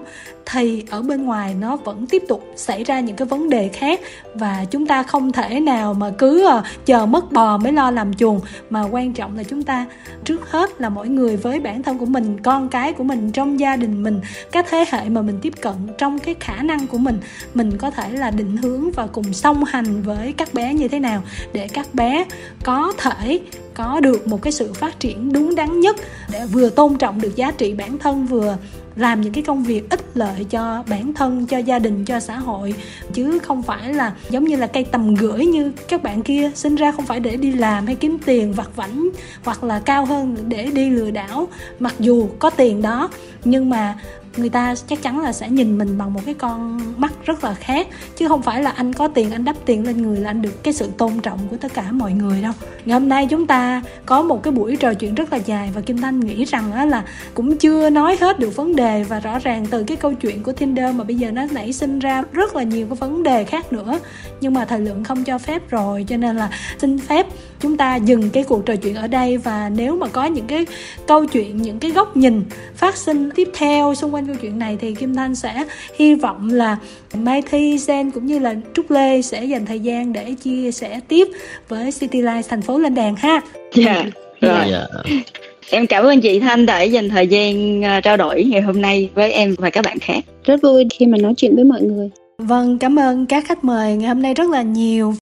Thì ở bên ngoài nó vẫn tiếp tục xảy ra những cái vấn đề khác và chúng ta không thể nào mà cứ ờ, chờ mất bò mới lo làm chuồng. Mà quan trọng là chúng ta trước hết là mỗi người với bản thân của mình, con cái của mình, trong gia đình mình, các thế hệ mà mình tiếp cận trong cái khả năng của mình mình có thể là định hướng và cùng song hành với các bé như thế nào để các bé có thể có được một cái sự phát triển đúng đắn nhất, để vừa tôn trọng được giá trị bản thân, vừa làm những cái công việc ích lợi cho bản thân, cho gia đình, cho xã hội. Chứ không phải là giống như là cây tầm gửi như các bạn kia sinh ra không phải để đi làm hay kiếm tiền vặt vảnh hoặc là cao hơn để đi lừa đảo, mặc dù có tiền đó. Nhưng mà người ta chắc chắn là sẽ nhìn mình bằng một cái con mắt rất là khác, chứ không phải là anh có tiền, anh đắp tiền lên người là anh được cái sự tôn trọng của tất cả mọi người đâu. Ngày hôm nay chúng ta có một cái buổi trò chuyện rất là dài và kim thanh nghĩ rằng á là cũng chưa nói hết được vấn đề và rõ ràng từ cái câu chuyện của tinder mà bây giờ nó nảy sinh ra rất là nhiều cái vấn đề khác nữa. Nhưng mà thời lượng không cho phép rồi, cho nên là xin phép chúng ta dừng cái cuộc trò chuyện ở đây. Và nếu mà có những cái câu chuyện, những cái góc nhìn phát sinh tiếp theo xung quanh câu chuyện này thì Kim Thanh sẽ hy vọng là Mai Thi, Zen cũng như là Trúc Lê sẽ dành thời gian để chia sẻ tiếp với City Life thành phố lên đàn ha. Dạ. Yeah. Rồi. Yeah. Em cảm ơn chị Thanh đã dành thời gian à, trao đổi ngày hôm nay với em và các bạn khác. Rất vui khi mà nói chuyện với mọi người. Vâng, cảm ơn các khách mời ngày hôm nay rất là nhiều